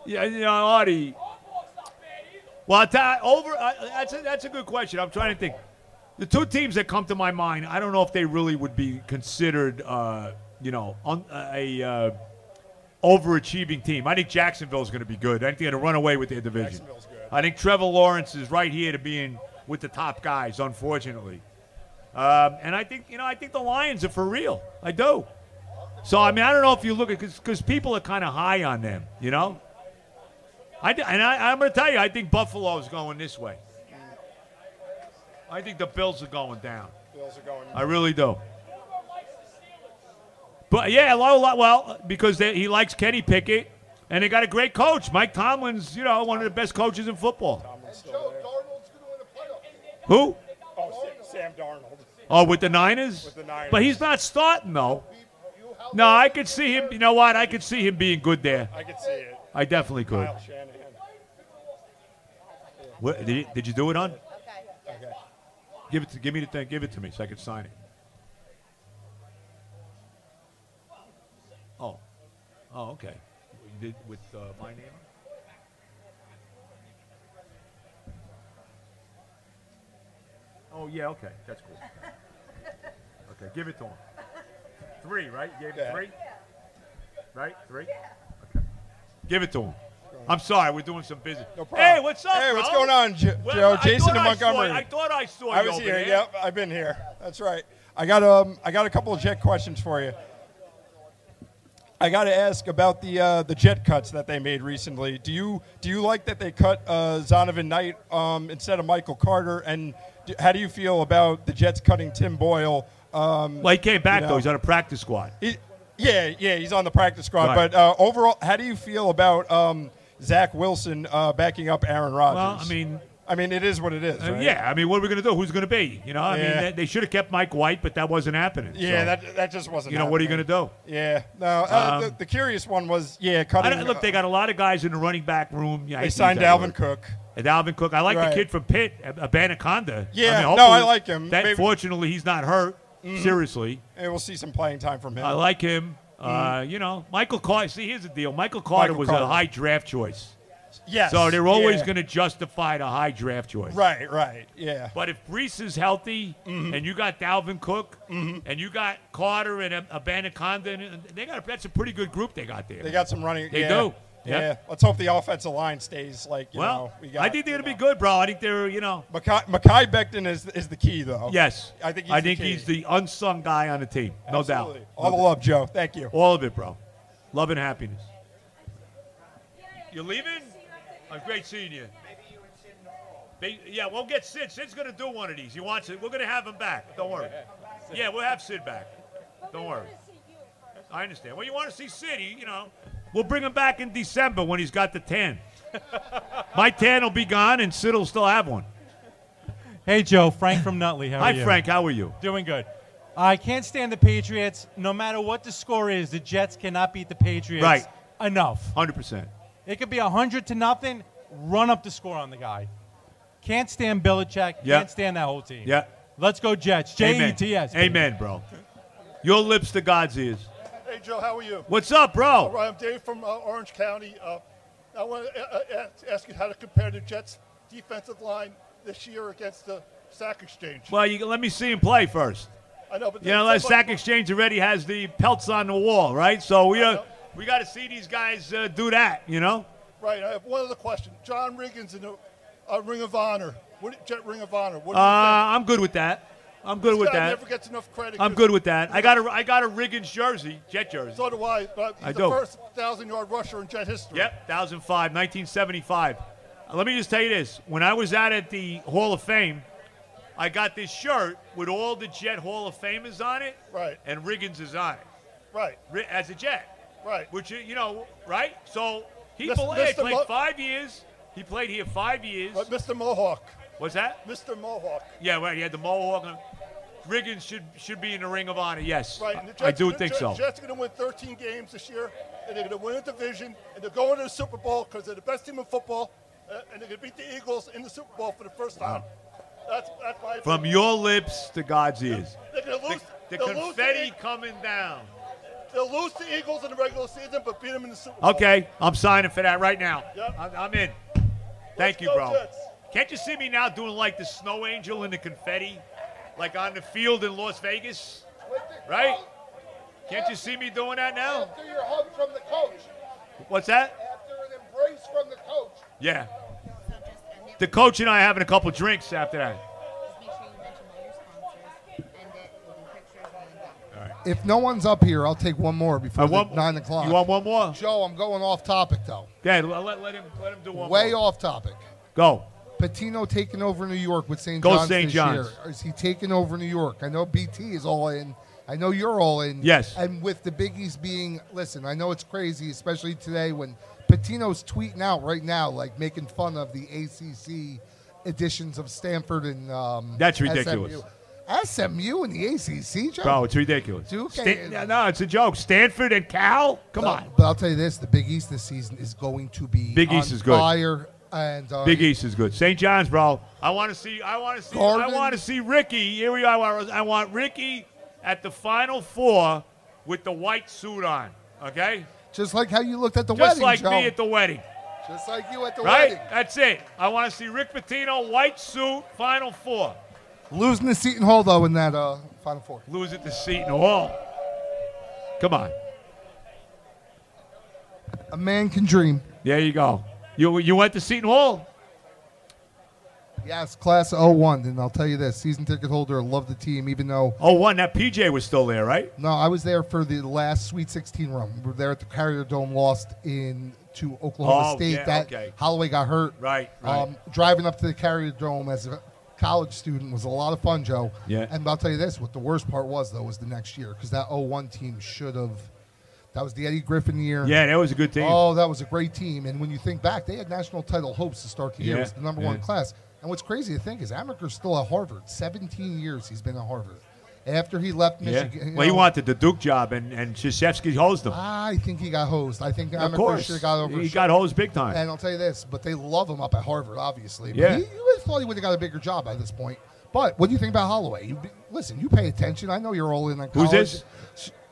Yeah, you know, Artie. Well, you, over. Uh, that's a, that's a good question. I'm trying to think. The two teams that come to my mind, I don't know if they really would be considered, uh, you know, un, a uh, overachieving team. I think Jacksonville's going to be good. I think they're going to run away with their division. I think Trevor Lawrence is right here to being with the top guys. Unfortunately, um, and I think you know, I think the Lions are for real. I do. So I mean, I don't know if you look at because people are kind of high on them. You know. I, d- and I, I'm going to tell you, I think Buffalo is going this way. I think the Bills are going down. Bills are going. Down. I really do. But yeah, a lot, a lot well, because they, he likes Kenny Pickett, and they got a great coach. Mike Tomlin's, you know, one of the best coaches in football. Who? Oh, Sam, Sam Darnold. Oh, with the Niners? With the Niners. But he's not starting though. No, I could see him. You know what? I could see him being good there. I could see it. I definitely could. Kyle Shanahan. What, did, you, did you do it on? Okay. Give it to give me the thing. Give it to me so I can sign it. Oh, oh, okay. You did with uh, my name. Oh yeah, okay, that's cool. Okay, give it to him. Three, right? You gave him Yeah. three. Right, three. Give it to him. I'm sorry, we're doing some business. No problem. hey, what's up? Hey, what's bro? going on, Jo- Well, Joe? I Jason in I saw- Montgomery. I thought I saw I you I was here. there. Yep, I've been here. That's right. I got um, I got a couple of Jet questions for you. I got to ask about the uh, the Jet cuts that they made recently. Do you do you like that they cut uh, Zonovan Knight um, instead of Michael Carter? And do, how do you feel about the Jets cutting Tim Boyle? Um, Well, he came back you though. He's on a practice squad. He- yeah, yeah, he's on the practice squad. Right. But uh, overall, how do you feel about um, Zach Wilson uh, backing up Aaron Rodgers? Well, I mean, I mean, it is what it is. Uh, right? yeah, I mean, what are we going to do? Who's going to be? You know, I mean, they, they should have kept Mike White, but that wasn't happening. Yeah, so, that that just wasn't. You know, what are you going to do? Yeah, no. Uh, Um, the, the curious one was yeah, cutting. look, they got a lot of guys in the running back room. Yeah, They signed use that Dalvin word. Cook. And Dalvin Cook. I like Right. the kid from Pitt, a Abanikanda. Yeah, I mean, no, I like him. That Maybe- fortunately he's not hurt. Mhm. Seriously, and we'll see some playing time from him. I like him. Uh, Mhm. you know, Michael Carter. See, here's the deal. Michael Carter Michael was Carter. a high draft choice. Yes, So they're always yeah. going to justify the high draft choice. Right, right, yeah. But if Breece is healthy Mm-hmm. and you got Dalvin Cook and you got Carter and a, a Anaconda, and they got a, that's a pretty good group they got there. They got some running. They yeah. do. Yeah. Yep. Let's hope the offensive line stays like you well, know. We got, I think they're going to be good, bro. I think they're, you know. Mekhi, Mekhi Becton is is the key though. Yes. I think he's I the think he's the unsung guy on the team. No Absolutely. doubt. All the love, Joe. Thank you. All of it, bro. Love and happiness. You're leaving? I'm great seeing you. Ba- Yeah, we'll get Sid. Sid's going to do one of these. He wants it. We're going to have him back. Don't worry. Yeah, we'll have Sid back. Don't worry. I understand. Well, you want to see Sid, you know. We'll bring him back in December when he's got the tan. My tan will be gone, and Sid will still have one. Hey, Joe. Frank from Nutley. How Hi, are you? Frank. How are you? Doing good. I can't stand the Patriots. No matter what the score is, the Jets cannot beat the Patriots. Right. Enough. 100%. It could be 100 to nothing. Run up the score on the guy. Can't stand Belichick. Yeah. Can't stand that whole team. Yeah. Let's go Jets. J E. T S. Amen, bro. Your lips to God's ears. Hey, Joe, how are you? What's up, bro? All right, I'm Dave from uh, Orange County. Uh, I want to uh, uh, ask you how to compare the Jets' defensive line this year against the Sack Exchange. Well, you let me see him play first. I know, but You know, so Sack Exchange already has the pelts on the wall, right? So we uh, we got to see these guys uh, do that. You know. Right. I have one other question. John Riggins in the uh, Ring of Honor. What, Jet Ring of Honor. What Uh, do you think? I'm good with that. I'm good This with that. never gets enough credit. I'm good with that. I got a I got a Riggins jersey, Jet jersey. So do I. But he's I the do. first thousand-yard rusher in Jet history. Yep, 2005, 1975. Uh, let me just tell you this: when I was out at the Hall of Fame, I got this shirt with all the Jet Hall of Famers on it, Right. and Riggins is on it, Right. As a Jet, Right. which you you know, right? So he Mr. played, Mr. played Mo- five years. He played here five years. But Mr. Mohawk. What's that? Mr. Mohawk. Yeah, right. He had the mohawk. Riggins should should be in the Ring of Honor. Yes, Right. and the I do the think Jets- so. Jets are going to win 13 games this year, and they're going to win a division, and they're going to the Super Bowl because they're the best team in football, uh, and they're going to beat the Eagles in the Super Bowl for the first time. That's that's my From opinion. your lips to God's ears. They're to lose. The lose confetti the, coming down. They'll lose the Eagles in the regular season, but beat them in the Super Bowl. Okay, I'm signing for that right now. Yep. I'm, I'm in. Thank you, go, bro. Jets. Can't you see me now doing like the snow angel and the confetti, like on the field in Las Vegas? Right? Can't you see me doing that now? After your hug from the coach. What's that? After an embrace from the coach. Yeah. The coach and I are having a couple drinks after that. If no one's up here, I'll take one more before Uh, the nine o'clock. you want one more? Joe, I'm going off topic though. Yeah, let, let him let him do one Way more. off topic. Go. Pitino taking over New York with St. Go John's St. this John's. year. Is he taking over New York? I know BT is all in. I know you're all in. Yes. And with the biggies being, listen, I know it's crazy, especially today when Pitino's tweeting out right now, like making fun of the ACC editions of Stanford and um, That's ridiculous. SMU. SMU and the ACC, Joe? Bro, it's ridiculous. Duke Stan- ain't- no, it's a joke. Stanford and Cal? Come But- on. But I'll tell you this: the Big East this season is going to be Big East is good. Fire and uh, Big East is good. St. John's, bro. I want to see. I want to see. I want to see Ricky. Here we are. I want Ricky at the Final Four with the white suit on. Okay. Just like how you looked at the Just wedding, Just like Joe. me at the wedding. Just like you at the right. wedding. That's it. I want to see Rick Pitino, white suit, Final Four. Losing the Seton Hall though in that uh, Final Four. Lose it to Seton Hall. Come on. A man can dream. There you go. You you went to Seton Hall. Yes, class of 01. And I'll tell you this season ticket holder, love the team, even though. Oh, one. That PJ was still there, right? No, I was there for the last Sweet 16 run. We were there at the Carrier Dome, lost in to Oklahoma Oh, State. yeah, that okay. Holloway got hurt. Right, right. Um, driving up to the Carrier Dome as a college student was a lot of fun, Joe. Yeah. And I'll tell you this: what the worst part was though was the next year because that 01 team should have. That was the Eddie Griffin year. Yeah, that was a good team. Oh, that was a great team. And when you think back, they had national title hopes to start the year. Yeah, It was the number one class. And what's crazy to think is Amaker's still at Harvard. 17 years he's been at Harvard. After he left Michigan. you Well, he wanted the Duke job, and and Krzyzewski hosed him. I think he got hosed. I think Of Amaker should have got over. He got hosed big time. And I'll tell you this, but they love him up at Harvard, obviously. But Yeah. He, you would thought he would have got a bigger job by this point. But what do you think about Holloway? You, listen, you pay attention. I know you're all in on Who's this?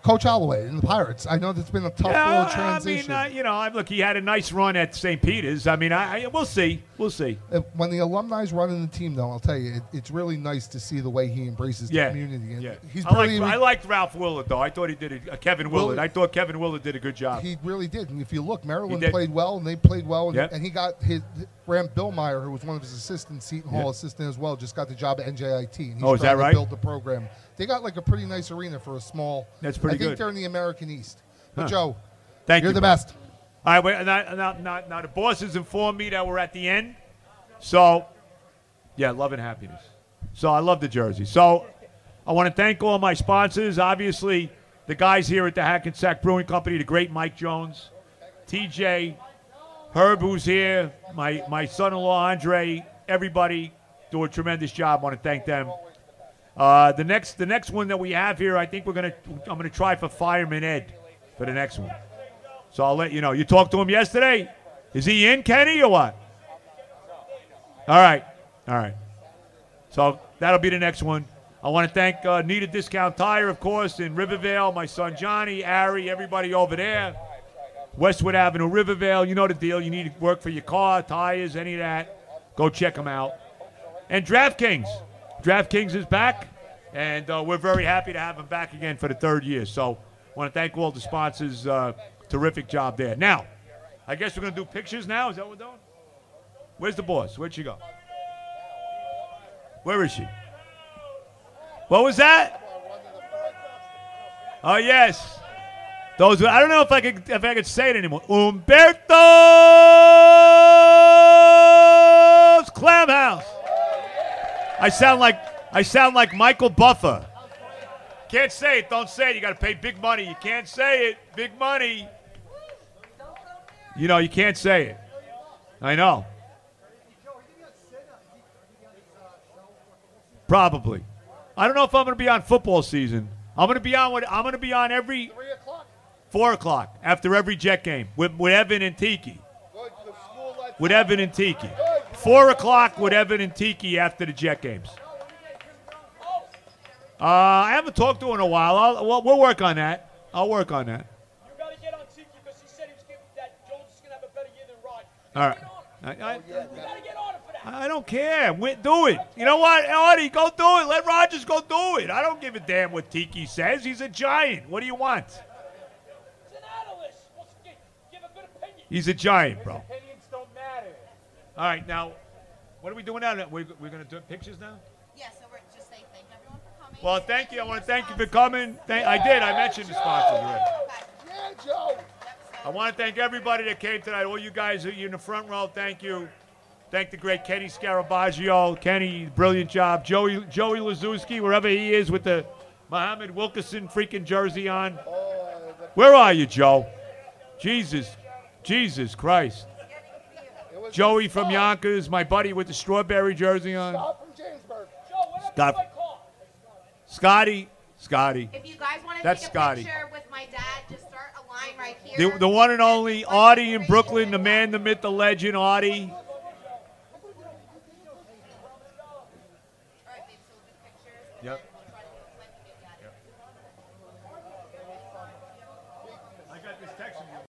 Coach Holloway in the Pirates. I know that's been a tough Yeah, little I transition. mean, uh, you know, I, look, he had a nice run at St. Peter's. I mean, I, I we'll see, we'll see. Uh, When the alumni's running the team, though, I'll tell you, it, it's really nice to see the way he embraces the Yeah, community. And yeah. He's I I liked Ralph Willard though. I thought he did a, uh, Kevin Willard. Willard- I thought Kevin Willard did a good job. He really did. And if you look, Maryland played well, and they played well, and, Yep. and he got his Grant Billmeier, who was one of his assistants, Seton Hall Yep. assistant as well, just got the job at NJIT. And he's Oh, is that right? Build the program. They got like a pretty nice arena for a small. That's pretty I think they're in the American East. But Huh. Joe, Thank you're you, the bro. best. All right, wait, now, now, the boss has informed me that we're at the end. So, yeah, love and happiness. So I love the jersey. So I want to thank all my sponsors. Obviously, the guys here at the Hackensack Brewing Company, the great Mike Jones, TJ, Herb, who's here, my, my son-in-law Andre, everybody do a tremendous job. I want to thank them. Uh, the next the next one that we have here, I think we're gonna I'm gonna try for Fireman Ed for the next one. So I'll let you know. You talked to him yesterday. Is he in, Kenny, or what? All right, all right. So that'll be the next one. I want to thank uh, Need a Discount Tire, of course, in Rivervale. My son Johnny, Ari, everybody over there. Westwood Avenue, Rivervale. You know the deal. You need to work for your car, tires, any of that. Go check them out. And DraftKings. DraftKings is back, and uh, we're very happy to have them back again for the third year. So I want to thank all the sponsors. Uh, terrific job there. Now, I guess we're going to do pictures now. Is that what we're doing? Where's the boss? Where'd she go? Where is she? What was that? Oh yes, those. I don't know if I could if I could say it anymore. Umberto's Clam House. I sound like I sound like Michael Buffer. Can't say it. Don't say it. You got to pay big money. You can't say it. Big money. You know you can't say it. I know. Probably. I don't know if I'm going to be on football season. I'm going to be on. I'm going to be on every four o'clock after every Jet game with, with Evan and Tiki. With Evan and Tiki. Four o'clock with Evan and Tiki after the Jet games. Uh, I haven't talked to her in a while. I'll, we'll, we'll work on that. I'll work on that. All right. I, I, You gotta get on it for that. I don't care. We, do it. You know what, Artie? Go do it. Let Rodgers go do it. I don't give a damn what Tiki says. He's a giant. What do you want? He's an analyst. Supposed to give, give a good. He's a giant, bro. Opinions don't matter. All right, now, what are we doing now? We're, we're going to do pictures now? Yeah, so we're just saying thank everyone for coming. Well, thank you. I want to thank you for coming. Thank, I did. I mentioned the sponsors already. Yeah, Joe. I want to thank everybody that came tonight. All you guys that are in the front row, thank you. Thank the great Kenny Scarabaggio. Kenny, brilliant job. Joey Joey Lazuski, wherever he is, with the Muhammad Wilkerson freaking jersey on. Where are you, Joe? Jesus, Jesus Christ. Joey from Yonkers, my buddy with the strawberry jersey on. From Jamesburg. Scott, Scotty, Scotty. If you guys want to That's take a Scotty. picture with my dad, right. The, the one and only Audie in Brooklyn, the man, the myth, the legend, Audie.